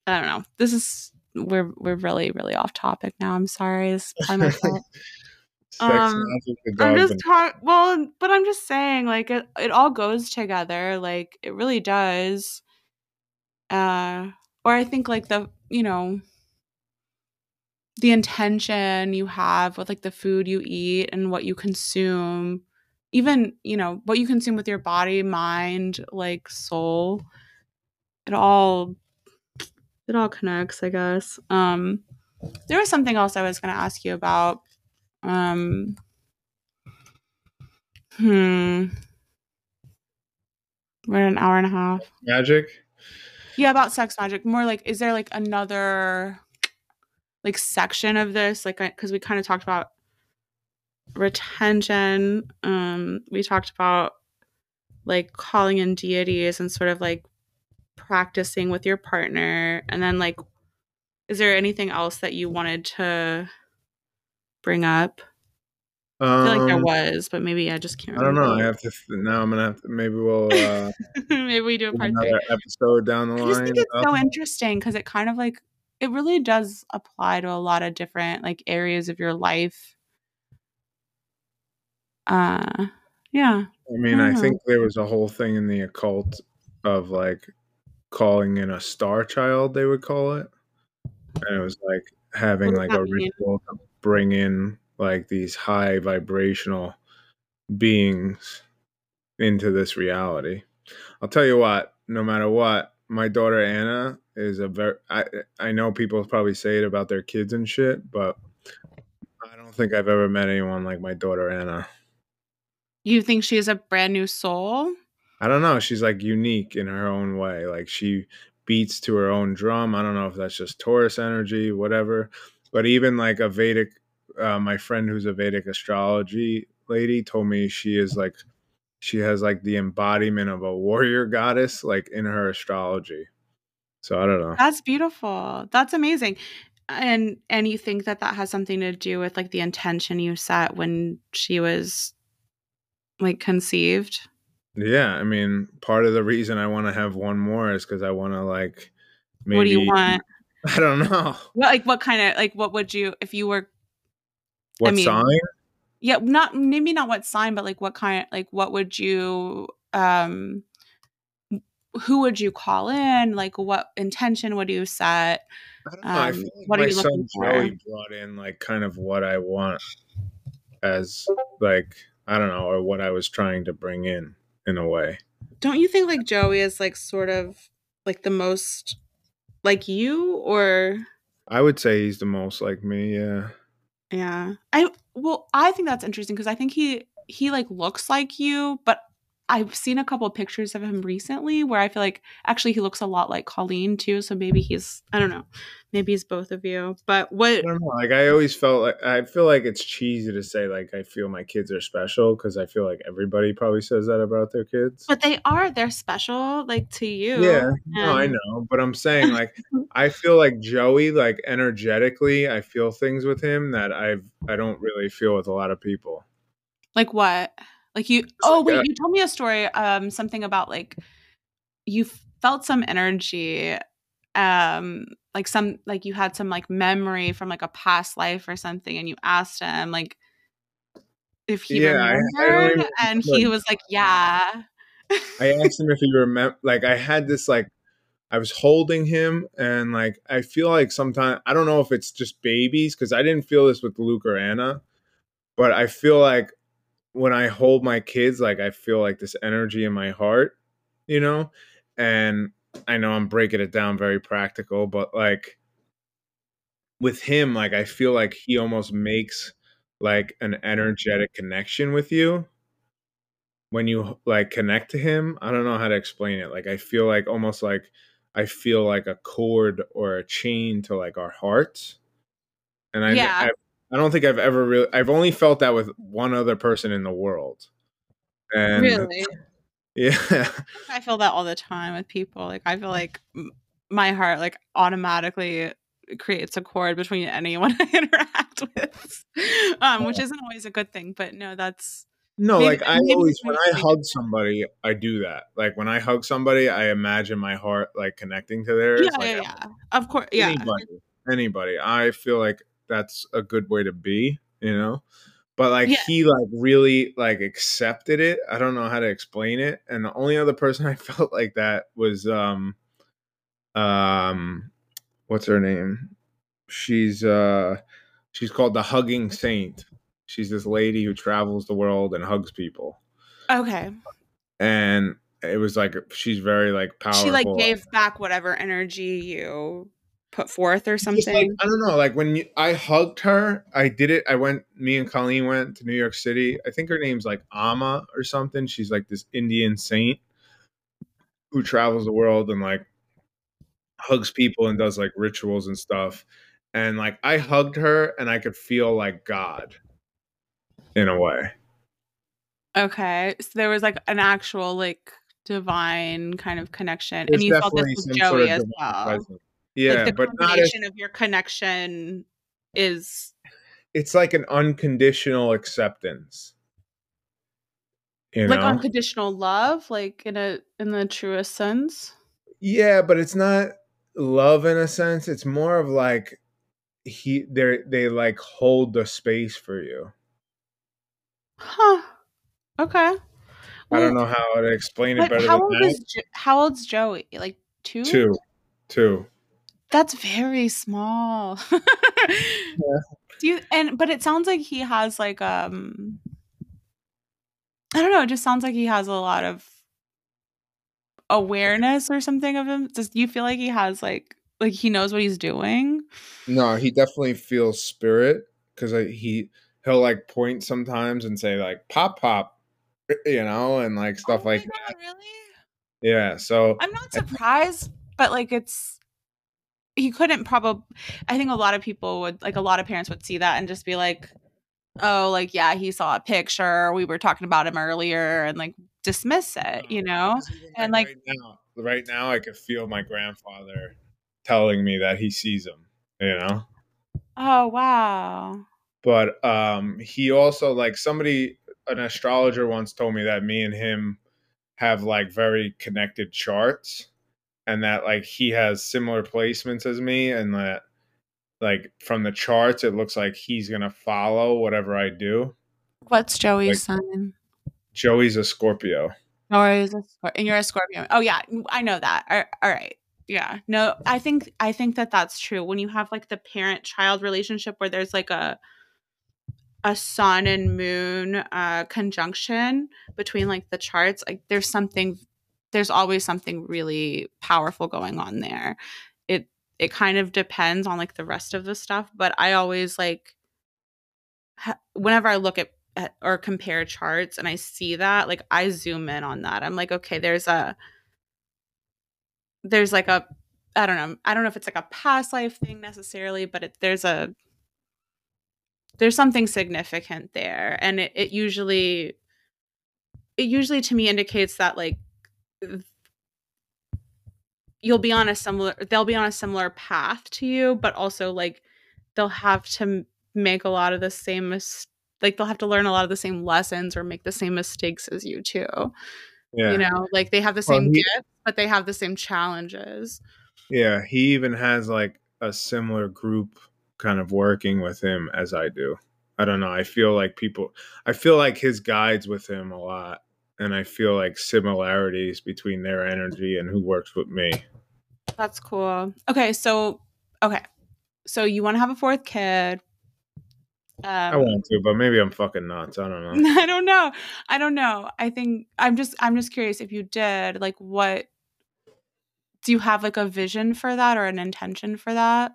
I don't know. This is we're we're really really off topic now. I'm sorry. This is my fault. Um I'm just banana. talk well but I'm just saying like it, it all goes together. Like it really does. Uh or I think like the you know the intention you have with like the food you eat and what you consume even you know what you consume with your body mind like soul it all it all connects i guess. Um there was something else i was going to ask you about. Um hmm. We're an hour and a half. Magic. Yeah about sex magic. More like is there like another like section of this? Like because we kind of talked about retention um we talked about like calling in deities and sort of like practicing with your partner. And then like is there anything else that you wanted to bring up i feel like there Um, was but maybe i just can't I don't know. I have to. Now I'm gonna have to. Maybe we'll uh, maybe we do a do part three another episode down the i just think line. it's so interesting because it kind of like it really does apply to a lot of different like areas of your life uh yeah I mean, I Mhm. think there was a whole thing in the occult of like calling in a star child, they would call it. And it was like having What like a mean? ritual to bring in like these high vibrational beings into this reality. I'll tell you what, no matter what, my daughter Anna is a very I I know people probably say it about their kids and shit, but I don't think I've ever met anyone like my daughter Anna. you think she's a brand new soul I don't know. She's like unique in her own way. Like she beats to her own drum. I don't know if that's just Taurus energy, whatever. But even like a Vedic, uh, my friend who's a Vedic astrology lady told me she is like, she has like the embodiment of a warrior goddess, like in her astrology. So I don't know. That's beautiful. That's amazing. And and you think that that has something to do with like the intention you set when she was like conceived? Yeah, I mean, part of the reason I want to have one more is because I want to like maybe. What do you want? I don't know What like what kind of like what would you if you were what mean, sign. yeah, not maybe not what sign, but like what kind like what would you um who would you call in? Like what intention would you set? I don't know. I Um, like what are you looking for? Joey brought in like kind of what I want as like I don't know, or what I was trying to bring in in a way. Don't you think like Joey is like sort of like the most like you or I would say he's the most like me, yeah. Yeah. I well, I think that's interesting because I think he he like looks like you, but I've seen a couple of pictures of him recently where I feel like actually he looks a lot like Colleen too, so maybe he's I don't know. Maybe he's both of you. But what I don't know. Like I always felt like I feel like it's cheesy to say like I feel my kids are special because I feel like everybody probably says that about their kids. but they are they're special like to you. Yeah, no, I know, but I'm saying like I feel like Joey, like energetically, I feel things with him that I've I don't really feel with a lot of people. Like what? Like you Oh, like wait, you told me a story um something about like you felt some energy um like some like you had some like memory from like a past life or something and you asked him like if he Yeah, I- I don't remembered and he was like yeah I asked him if he remember. Like I had this like I was holding him, and like I feel like sometimes I don't know if it's just babies because I didn't feel this with Luke or Anna, but I feel like when I hold my kids, like I feel like this energy in my heart, you know, and I know I'm breaking it down very practical, but like with him, like I feel like he almost makes like an energetic connection with you. When you like connect to him i don't know how to explain it. Like i feel like almost like i feel like a cord or a chain to like our hearts. And i Yeah. I, I don't think i've ever really i've only felt that with one other person in the world. And really? Yeah. I feel that all the time with people like i feel like my heart like automatically creates a cord between anyone i interact with um which isn't always a good thing but no that's no Maybe- like i always when i hug somebody i do that. Like when i hug somebody i imagine my heart like connecting to theirs yeah like yeah yeah. Of course yeah. anybody anybody. I feel like that's a good way to be you know? But like Yeah. he like really like accepted it. I don't know how to explain it. And the only other person i felt like that was um um what's her name? She's uh she's called the hugging saint. She's this lady who travels the world and hugs people. Okay. And it was like she's very like powerful she like gave back whatever energy you put forth or Just like, something I don't know. Like when you, I hugged her, I did it. I went. Me and Colleen went to New York City. I think her name's like Amma or something. She's like this Indian saint who travels the world and like hugs people and does like rituals and stuff. And like I hugged her, and I could feel like God in a way. okay so there was like an actual like divine kind of connection There's and you felt this with joey sort of as well presence. Yeah, like the but not as of your connection is it's like an unconditional acceptance. You like know? unconditional love like in a in the truest sense Yeah, but it's not love in a sense. It's more of like he they they like hold the space for you. huh okay I don't know how to explain it but better how than old that. is jo- how old's joey like two Two, two. That's very small. Do you and but it sounds like he has like um I don't know, it just sounds like he has a lot of awareness or something of him. Does you feel like he has like like he knows what he's doing? No, he definitely feels spirit because he he'll like point sometimes and say like pop pop, you know, and like stuff Oh like God, that. really? Yeah, so I'm not surprised, but like it's he couldn't probably I think a lot of people would like a lot of parents would see that and just be like, "Oh, like yeah, he saw a picture. We were talking about him earlier," and like dismiss it, you know? And, like- right now, right now, I could feel my grandfather telling me that he sees him. You know. Oh, wow. but um he also like somebody an astrologer once told me that me and him have like very connected charts and that like he has similar placements as me and that like from the charts it looks like he's gonna follow whatever i do What's Joey's like, sign? Joey's a Scorpio. Joey's a Scorpio, and you're a Scorpio. Oh yeah, I know that. all, all right. Yeah. No, I think I think that that's true. When you have like the parent-child relationship where there's like a a sun and moon uh conjunction between like the charts, like there's something there's always something really powerful going on there. It it kind of depends on like the rest of the stuff, but I always like ha- whenever I look at, at or compare charts and I see that, like I zoom in on that. I'm like, okay, there's a there's like a I don't know. I don't know if it's like a past life thing necessarily, but it, there's a there's something significant there, and it, it usually it usually to me indicates that like you'll be on a similar they'll be on a similar path to you but also like they'll have to make a lot of the same mis- like they'll have to learn a lot of the same lessons or make the same mistakes as you too. Yeah. you know like they have the same well, he, gifts but they have the same challenges. Yeah he even has like a similar group kind of working with him as i do. I don't know i feel like people i feel like his guides with him a lot and I feel like similarities between their energy and who works with me. That's cool. Okay, so okay, so you want to have a fourth kid. Um, I want to, but maybe I'm fucking nuts. I don't know. I don't know. I don't know. I think I'm just I'm just curious if you did like what do you have like a vision for that or an intention for that?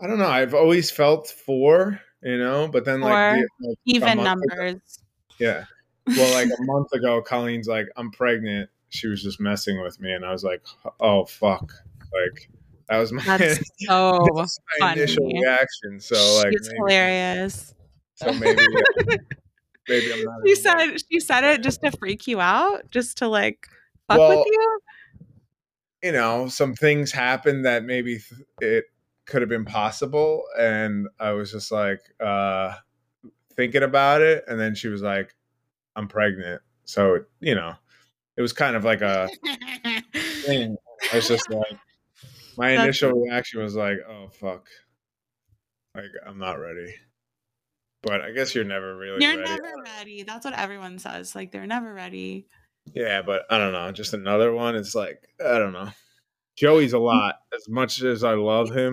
I don't know. I've always felt four, you know, but then like, the, like even numbers. yeah well, like a month ago, Colleen's like, I'm pregnant. She was just messing with me, and I was like, oh fuck, like that was my, That's so my initial reaction. So like, it's hilarious. So maybe, uh, maybe I'm not. She said she said it just to freak you out, just to like fuck well, with you. You know, some things happened that maybe it could have been possible, and I was just like uh thinking about it, and then she was like, I'm pregnant. So, you know, it was kind of like a thing. I was just like, my initial reaction was like, oh, fuck. Like, I'm not ready. But I guess you're never really You're ready. never ready. That's what everyone says. Like, they're never ready. Yeah, but I don't know. Just another one. It's like, I don't know. Joey's a mm. lot. As much as I love him,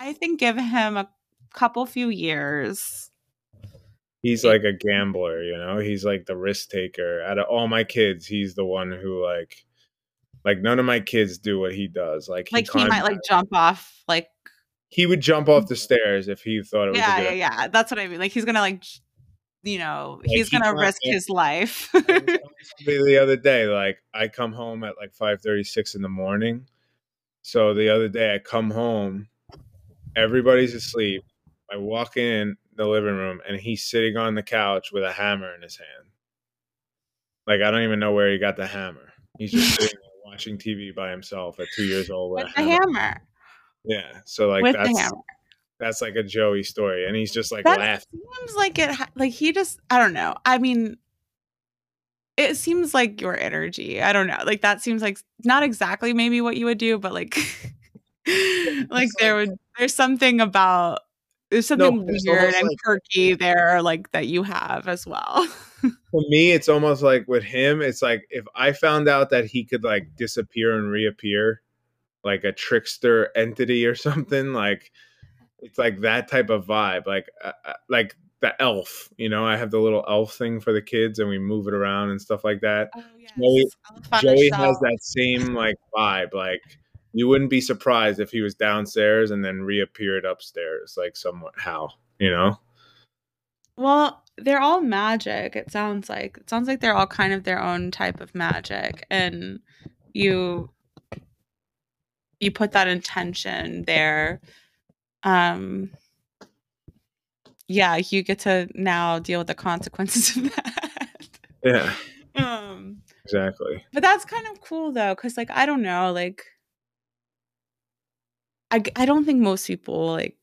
I think give him a couple few years he's like a gambler, you know. He's like the risk taker. Out of all my kids, he's the one who like like none of my kids do what he does. Like he like he might like jump off like he would jump off the mm-hmm. stairs if he thought it was yeah yeah yeah that's what I mean. Like he's gonna like you know like he's gonna risk his life. the other day, like I come home at like five thirty six in the morning. So the other day I come home, everybody's asleep. I walk in, the living room and he's sitting on the couch with a hammer in his hand. Like I don't even know where he got the hammer. He's just sitting there watching TV by himself at two years old with, with a hammer. hammer. Yeah, so like with that's that's like a Joey story, and he's just like that laughing. Seems like it. Like he just. I don't know. I mean, it seems like your energy. I don't know. Like that seems like not exactly maybe what you would do, but like, like there would. There's something about there's something no, weird and like, quirky there, like that you have as well. for me, it's almost like with him, it's like if I found out that he could like disappear and reappear, like a trickster entity or something, like it's like that type of vibe, like uh, uh like the elf. You know, I have the little elf thing for the kids, and we move it around and stuff like that. Oh, yes. Joey, Joey has that same like vibe, like you wouldn't be surprised if he was downstairs and then reappeared upstairs, like somewhat how, you know? Well, they're all magic, it sounds like. It sounds like they're all kind of their own type of magic. And you you put that intention there. Um yeah, you get to now deal with the consequences of that. Yeah. Um exactly. But that's kind of cool though, because like I don't know, like I I don't think most people like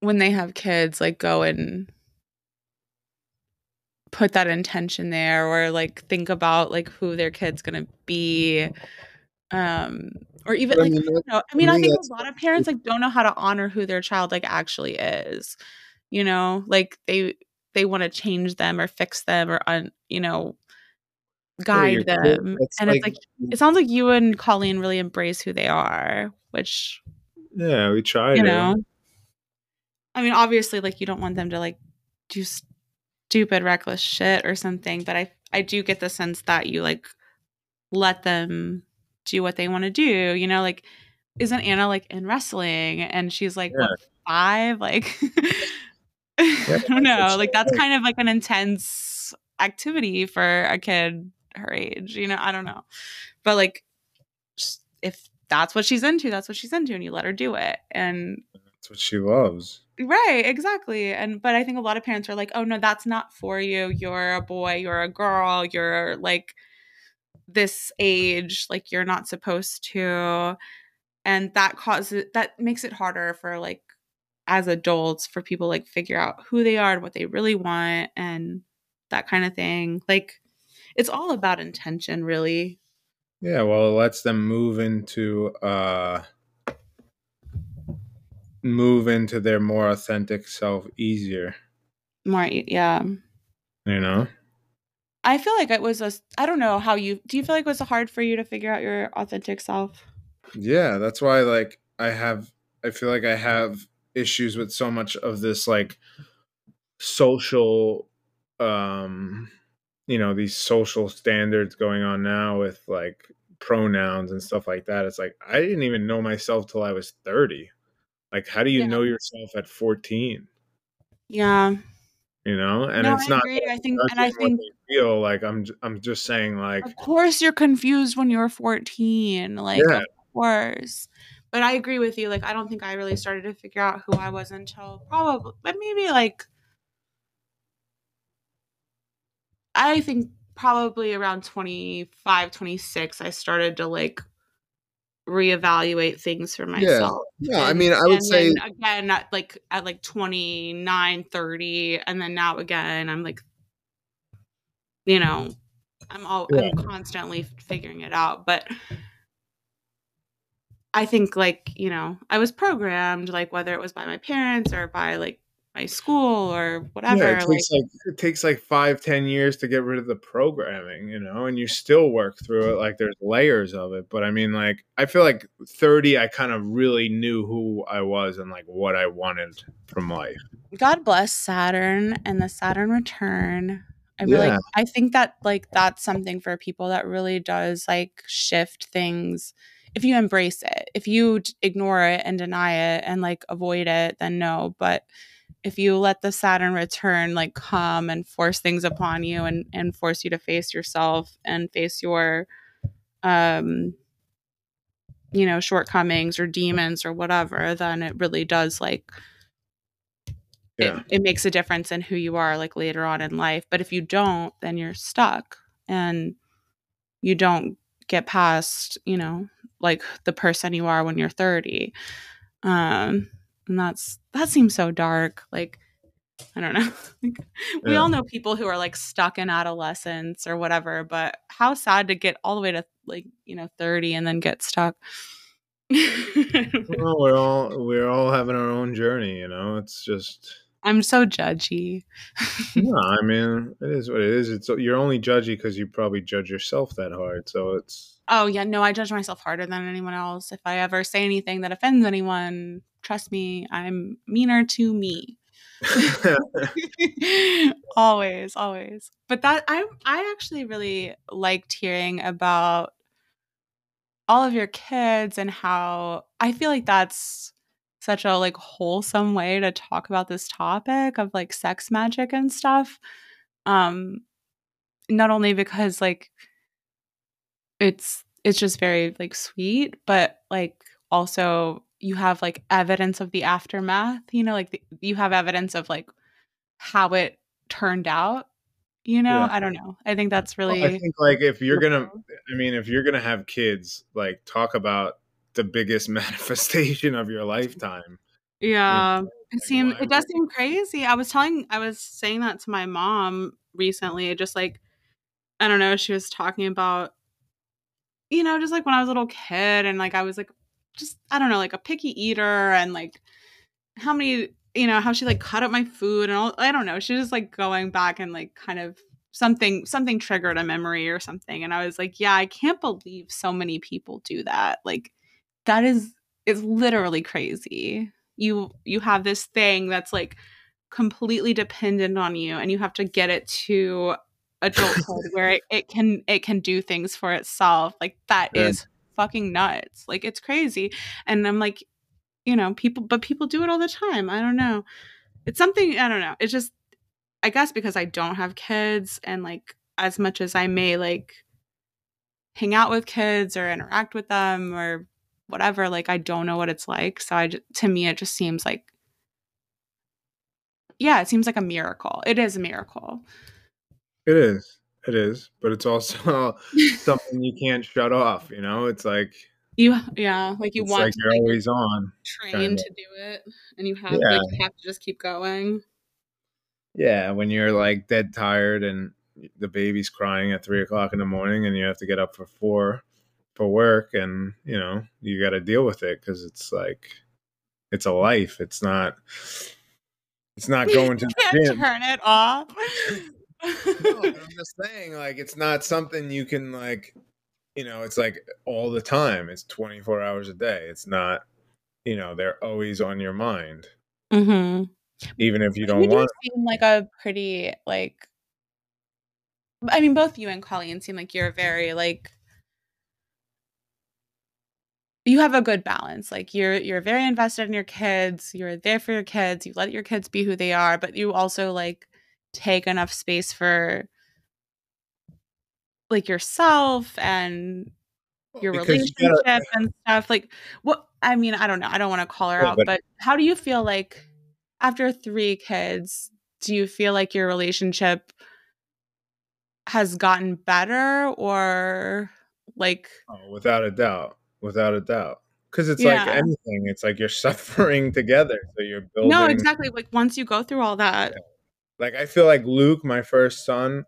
when they have kids like go and put that intention there or like think about like who their kid's gonna be um or even like I mean, know, I, mean I think a lot of parents like don't know how to honor who their child like actually is you know? Like they they want to change them or fix them or un, you know guide them. And like, it's like it sounds like you and colleen really embrace who they are which yeah we try you to. know i mean obviously like you don't want them to like do stupid reckless shit or something but i i do get the sense that you like let them do what they want to do you know like isn't anna like in wrestling and she's like yeah. what, five like I don't know. Like that's kind of like an intense activity for a kid her age. You know, I don't know. But like if that's what she's into, that's what she's into and you let her do it. And that's what she loves. Right, exactly. And but I think a lot of parents are like, "Oh no, that's not for you. You're a boy, you're a girl, you're like this age, like you're not supposed to." And that causes that makes it harder for like as adults for people like figure out who they are and what they really want and that kind of thing. Like it's all about intention really. Yeah, well, it lets them move into uh move into their more authentic self easier. More yeah. You know? I feel like it was a I don't know how you do you feel like it was hard for you to figure out your authentic self? Yeah, that's why like I have I feel like I have issues with so much of this like social um you know these social standards going on now with like pronouns and stuff like that it's like i didn't even know myself till i was 30 like how do you yeah. know yourself at 14 yeah you know and no, it's I not agree. i think and i think feel like i'm i'm just saying like of course you're confused when you're 14 like yeah. of course but I agree with you. Like, I don't think I really started to figure out who I was until probably, but maybe like, I think probably around 25, 26, I started to like reevaluate things for myself. Yeah, yeah I mean, I would say again at like at like 29, 30, and then now again, I'm like, you know, I'm all yeah. I'm constantly figuring it out, but I think like, you know, I was programmed like whether it was by my parents or by like my school or whatever. Yeah, it takes like, like, it takes like five, ten years to get rid of the programming, you know, and you still work through it. Like there's layers of it. But I mean, like I feel like 30, I kind of really knew who I was and like what I wanted from life. God bless Saturn and the Saturn return. I really yeah. I think that like that's something for people that really does like shift things if you embrace it. If you ignore it and deny it and like avoid it, then no. But if you let the Saturn return like come and force things upon you and and force you to face yourself and face your um you know shortcomings or demons or whatever then it really does like yeah. it, it makes a difference in who you are like later on in life but if you don't then you're stuck and you don't get past you know like the person you are when you're 30 um and that's that seems so dark like i don't know we yeah. all know people who are like stuck in adolescence or whatever but how sad to get all the way to like you know 30 and then get stuck well we're all we're all having our own journey you know it's just I'm so judgy. no, I mean it is what it is. It's you're only judgy because you probably judge yourself that hard. So it's. Oh yeah, no, I judge myself harder than anyone else. If I ever say anything that offends anyone, trust me, I'm meaner to me. always, always. But that I I actually really liked hearing about all of your kids and how I feel like that's such a like wholesome way to talk about this topic of like sex magic and stuff um not only because like it's it's just very like sweet but like also you have like evidence of the aftermath you know like the, you have evidence of like how it turned out you know yeah. i don't know i think that's really well, i think like if you're gonna i mean if you're gonna have kids like talk about the biggest manifestation of your lifetime. Yeah. It seems it does seem crazy. I was telling I was saying that to my mom recently, just like I don't know, she was talking about you know, just like when I was a little kid and like I was like just I don't know, like a picky eater and like how many you know how she like cut up my food and all i don't know she was just like going back and like kind of something something triggered a memory or something. And i was like yeah i can't believe so many people do that. Like that is is literally crazy. You you have this thing that's like completely dependent on you and you have to get it to adulthood where it, it can it can do things for itself. Like that yeah. is fucking nuts. Like it's crazy. And i'm like you know people but people do it all the time. I don't know. It's something i don't know. It's just i guess because i don't have kids and like as much as i may like hang out with kids or interact with them or whatever like i don't know what it's like. So i to me it just seems like yeah it seems like a miracle. It is a miracle. It is it is but it's also something you can't shut off you know? It's like you yeah like you want like to, you're like, always on trained to do it and you have yeah. like you have to just keep going. Yeah when you're like dead tired and the baby's crying at three o'clock in the morning and you have to get up for four for work and you know you got to deal with it because it's like it's a life it's not it's not going to turn it off no, i'm just saying like it's not something you can like you know, it's like all the time. It's 24 hours a day. It's not, you know, they're always on your mind. Mm-hmm. Even if you don't you want. seem like a pretty like. I mean, both you and Colleen seem like you're very like. You have a good balance. Like you're you're very invested in your kids. You're there for your kids. You let your kids be who they are, but you also like take enough space for like yourself and your because relationship you gotta, and stuff like what i mean i don't know i don't want to call her out but, but how do you feel like after three kids do you feel like your relationship has gotten better or like oh, without a doubt without a doubt because it's yeah. like anything it's like you're suffering together so you're building no exactly like once you go through all that yeah. Like i feel like luke my first son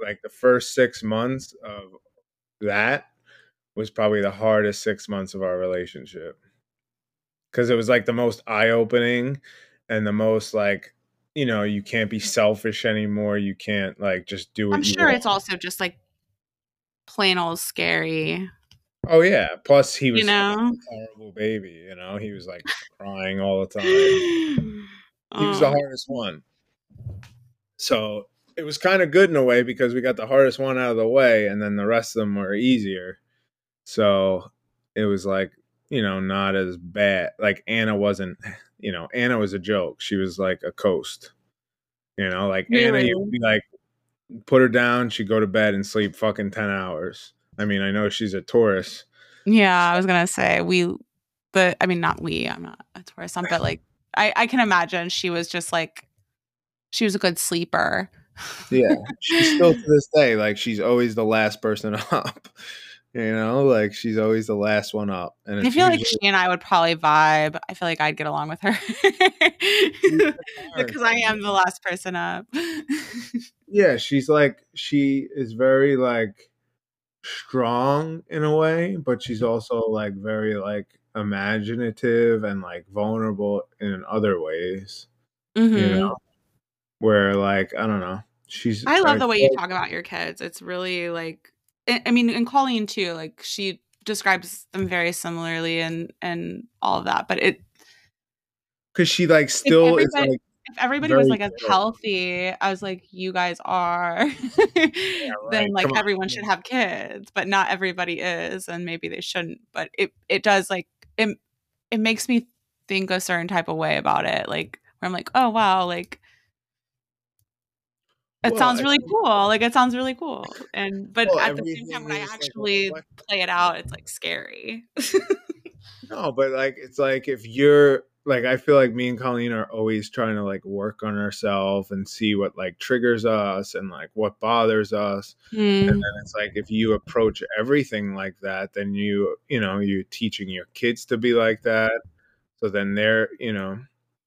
like the first six months of that was probably the hardest six months of our relationship. Because it was like the most eye-opening and the most like you know you can't be selfish anymore you can't like just do it i'm sure want. it's also just like plain old scary. Oh yeah. Plus he was you know? horrible baby you know? He was like crying all the time. He was the oh. hardest one so it was kind of good in a way because we got the hardest one out of the way and then the rest of them were easier. So it was like, you know, not as bad. Like Anna wasn't, you know, Anna was a joke. She was like a coast. You know, like really? Anna, you'd be like, put her down, she'd go to bed and sleep fucking 10 hours. I mean, I know she's a Taurus. Yeah, I was going to say, we, but I mean, not we, I'm not a Taurus, but like, I, I can imagine she was just like, she was a good sleeper yeah, she's still to this day like she's always the last person up. You know, like she's always the last one up. And I feel usually- like she and I would probably vibe. I feel like I'd get along with her because I am the last person up. yeah, she's like she is very like strong in a way, but she's also like very like imaginative and like vulnerable in other ways. Mm-hmm. You know, where like I don't know, she's I love the way you talk about your kids. It's really like I mean, and Colleen too, like she describes them very similarly and and all of that. But it because she like still is like if everybody was like as healthy as like you guys are, yeah, right. then like Come everyone on. should have kids. But not everybody is, and maybe they shouldn't. But it it does like it it makes me think a certain type of way about it. Like where I'm like, oh wow, like it well, sounds really cool. Like it sounds really cool. And but well, at the same time when I actually like play it out, it's like scary. no, but like it's like if you're like I feel like me and Colleen are always trying to like work on ourselves and see what like triggers us and like what bothers us. Mm. And then it's like if you approach everything like that, then you you know, you're teaching your kids to be like that. So then they're, you know,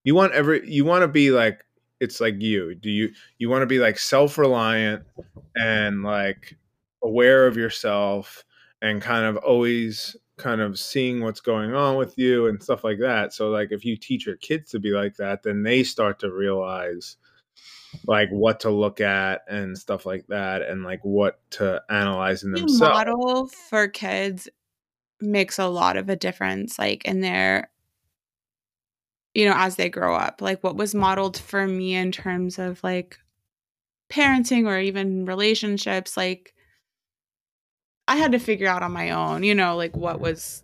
you want every you want to be like it's like you do you you want to be like self-reliant and like aware of yourself and kind of always kind of seeing what's going on with you and stuff like that. So like if you teach your kids to be like that, then they start to realize like what to look at and stuff like that and like what to analyze in themselves. Model for kids makes a lot of a difference like in their you know as they grow up. Like what was modeled for me in terms of like parenting or even relationships like I had to figure out on my own, you know, like what was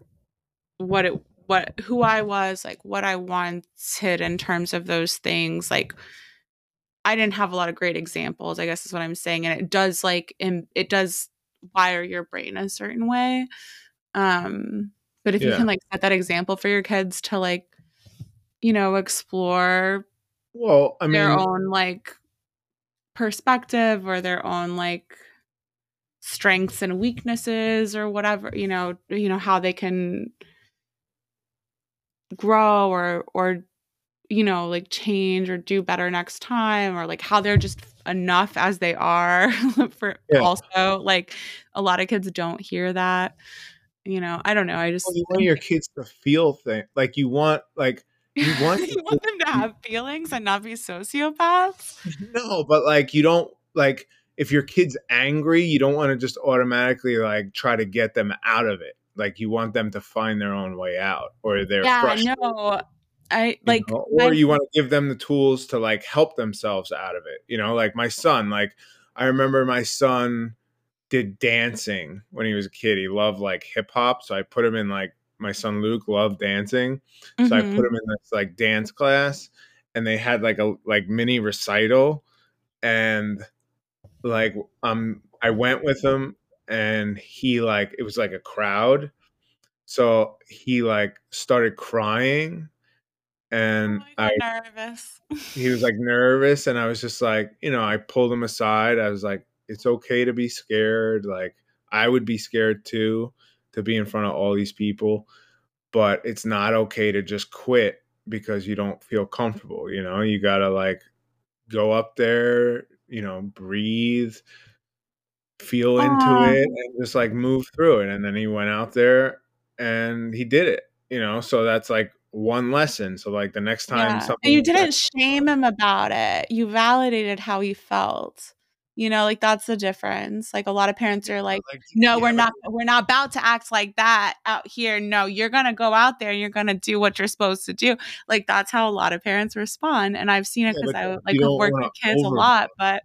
what it what who I was, like what I wanted in terms of those things. Like I didn't have a lot of great examples, I guess is what I'm saying. And it does like it does wire your brain a certain way. Um, but if yeah. you can like set that example for your kids to like, you know, explore well, I mean their own like perspective or their own like strengths and weaknesses or whatever you know you know how they can grow or or you know like change or do better next time or like how they're just enough as they are for yeah. also like a lot of kids don't hear that you know i don't know i just well, you want your kids to feel things like you want like you want, you want them to have feelings and not be sociopaths no but like you don't like if your kid's angry, you don't want to just automatically like try to get them out of it. Like you want them to find their own way out, or they're yeah, frustrated. no. I like, you know? or my- you want to give them the tools to like help themselves out of it. You know, like my son. Like I remember my son did dancing when he was a kid. He loved like hip hop, so I put him in like my son Luke loved dancing, so mm-hmm. I put him in this like dance class, and they had like a like mini recital, and like um I went with him and he like it was like a crowd. So he like started crying and oh I nervous. he was like nervous and I was just like, you know, I pulled him aside. I was like, it's okay to be scared. Like I would be scared too to be in front of all these people, but it's not okay to just quit because you don't feel comfortable, you know? You got to like go up there, you know, breathe, feel into um, it, and just like move through it. And then he went out there and he did it, you know. So that's like one lesson. So like the next time yeah. something you didn't shame him about it. You validated how he felt. You know, like that's the difference. Like a lot of parents are like, like "No, yeah, we're not we're not about to act like that out here. No, you're going to go out there and you're going to do what you're supposed to do." Like that's how a lot of parents respond, and I've seen it cuz I like work with kids a lot, but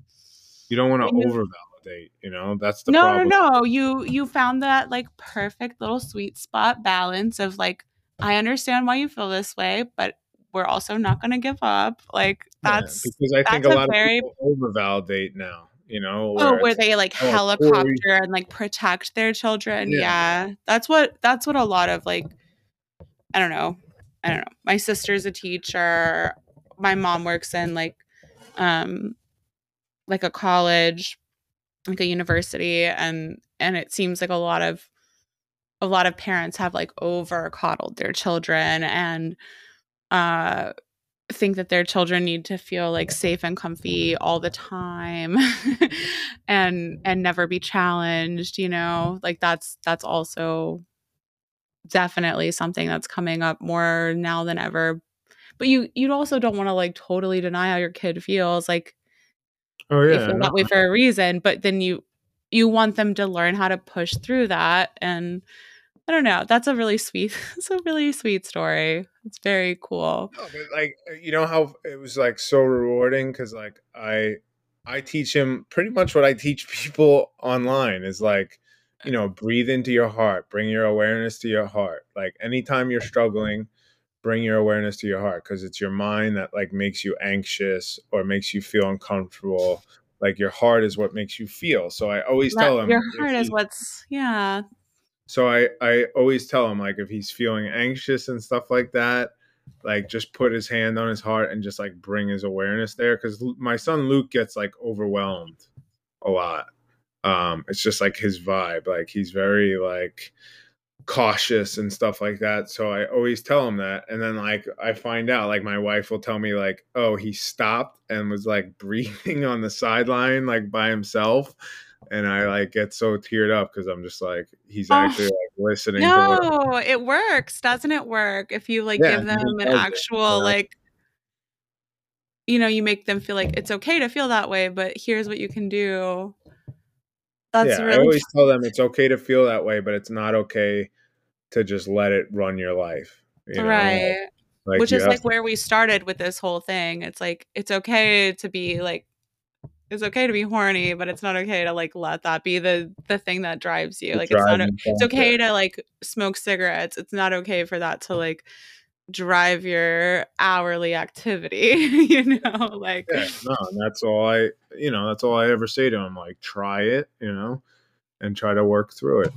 you don't want to overvalidate, you know? That's the No, problem. no, no. You you found that like perfect little sweet spot balance of like I understand why you feel this way, but we're also not going to give up. Like that's yeah, because I think a lot a very, of people overvalidate now you know oh where they like oh, helicopter and like protect their children yeah. yeah that's what that's what a lot of like i don't know i don't know my sister's a teacher my mom works in like um like a college like a university and and it seems like a lot of a lot of parents have like over coddled their children and uh think that their children need to feel like safe and comfy mm-hmm. all the time and and never be challenged you know? Like that's that's also definitely something that's coming up more now than ever. But you you also don't want to like totally deny how your kid feels like oh yeah feel that way for a reason but then you you want them to learn how to push through that and I don't know. That's a really sweet. It's a really sweet story. It's very cool. No, but like uh, you know how it was like so rewarding because like I I teach him pretty much what I teach people online is like you know breathe into your heart, bring your awareness to your heart. Like anytime you're struggling, bring your awareness to your heart because it's your mind that like makes you anxious or makes you feel uncomfortable like your heart is what makes you feel. So I always tell him your heart is what's yeah. So I I always tell him like if he's feeling anxious and stuff like that, like just put his hand on his heart and just like bring his awareness there because my son Luke gets like overwhelmed a lot. Um, it's just like his vibe. Like he's very like cautious and stuff like that. So I always tell him that. And then like I find out like my wife will tell me like, "Oh, he stopped and was like breathing on the sideline like by himself." And I like get so teared up because I'm just like he's Oh, actually like listening to No, it works. Doesn't it work if you like Yeah, give them an does it, actual like you know, you make them feel like it's okay to feel that way, but here's what you can do. That's yeah, I really always tell them it's okay to feel that way, but it's not okay to just let it run your life. You know? right. Like Which is like to- where we started with this whole thing. It's like it's okay to be like it's okay to be horny, but it's not okay to like let that be the the thing that drives you. Like it's not it's okay to like smoke cigarettes. It's not okay for that to like drive your hourly activity, you know? Like Yeah, no, that's all I, you know, that's all I ever say to him. Like, try it, you know, and try to work through it.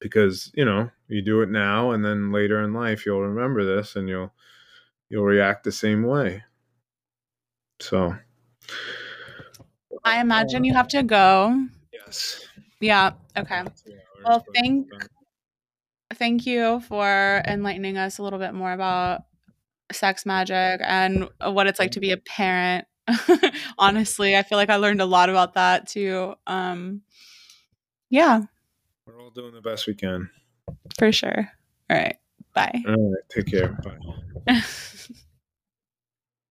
Because you know, you do it now, and then later in life, you'll remember this, and you'll you'll react the same way. So, I imagine you have to go. yes. Yeah. Okay. Well, thank thank you for enlightening us a little bit more about sex magic and what it's like to be a parent. Honestly, I feel like I learned a lot about that too. Um yeah, We're all doing the best we can. for sure. All right. Bye. All right, take care. Bye.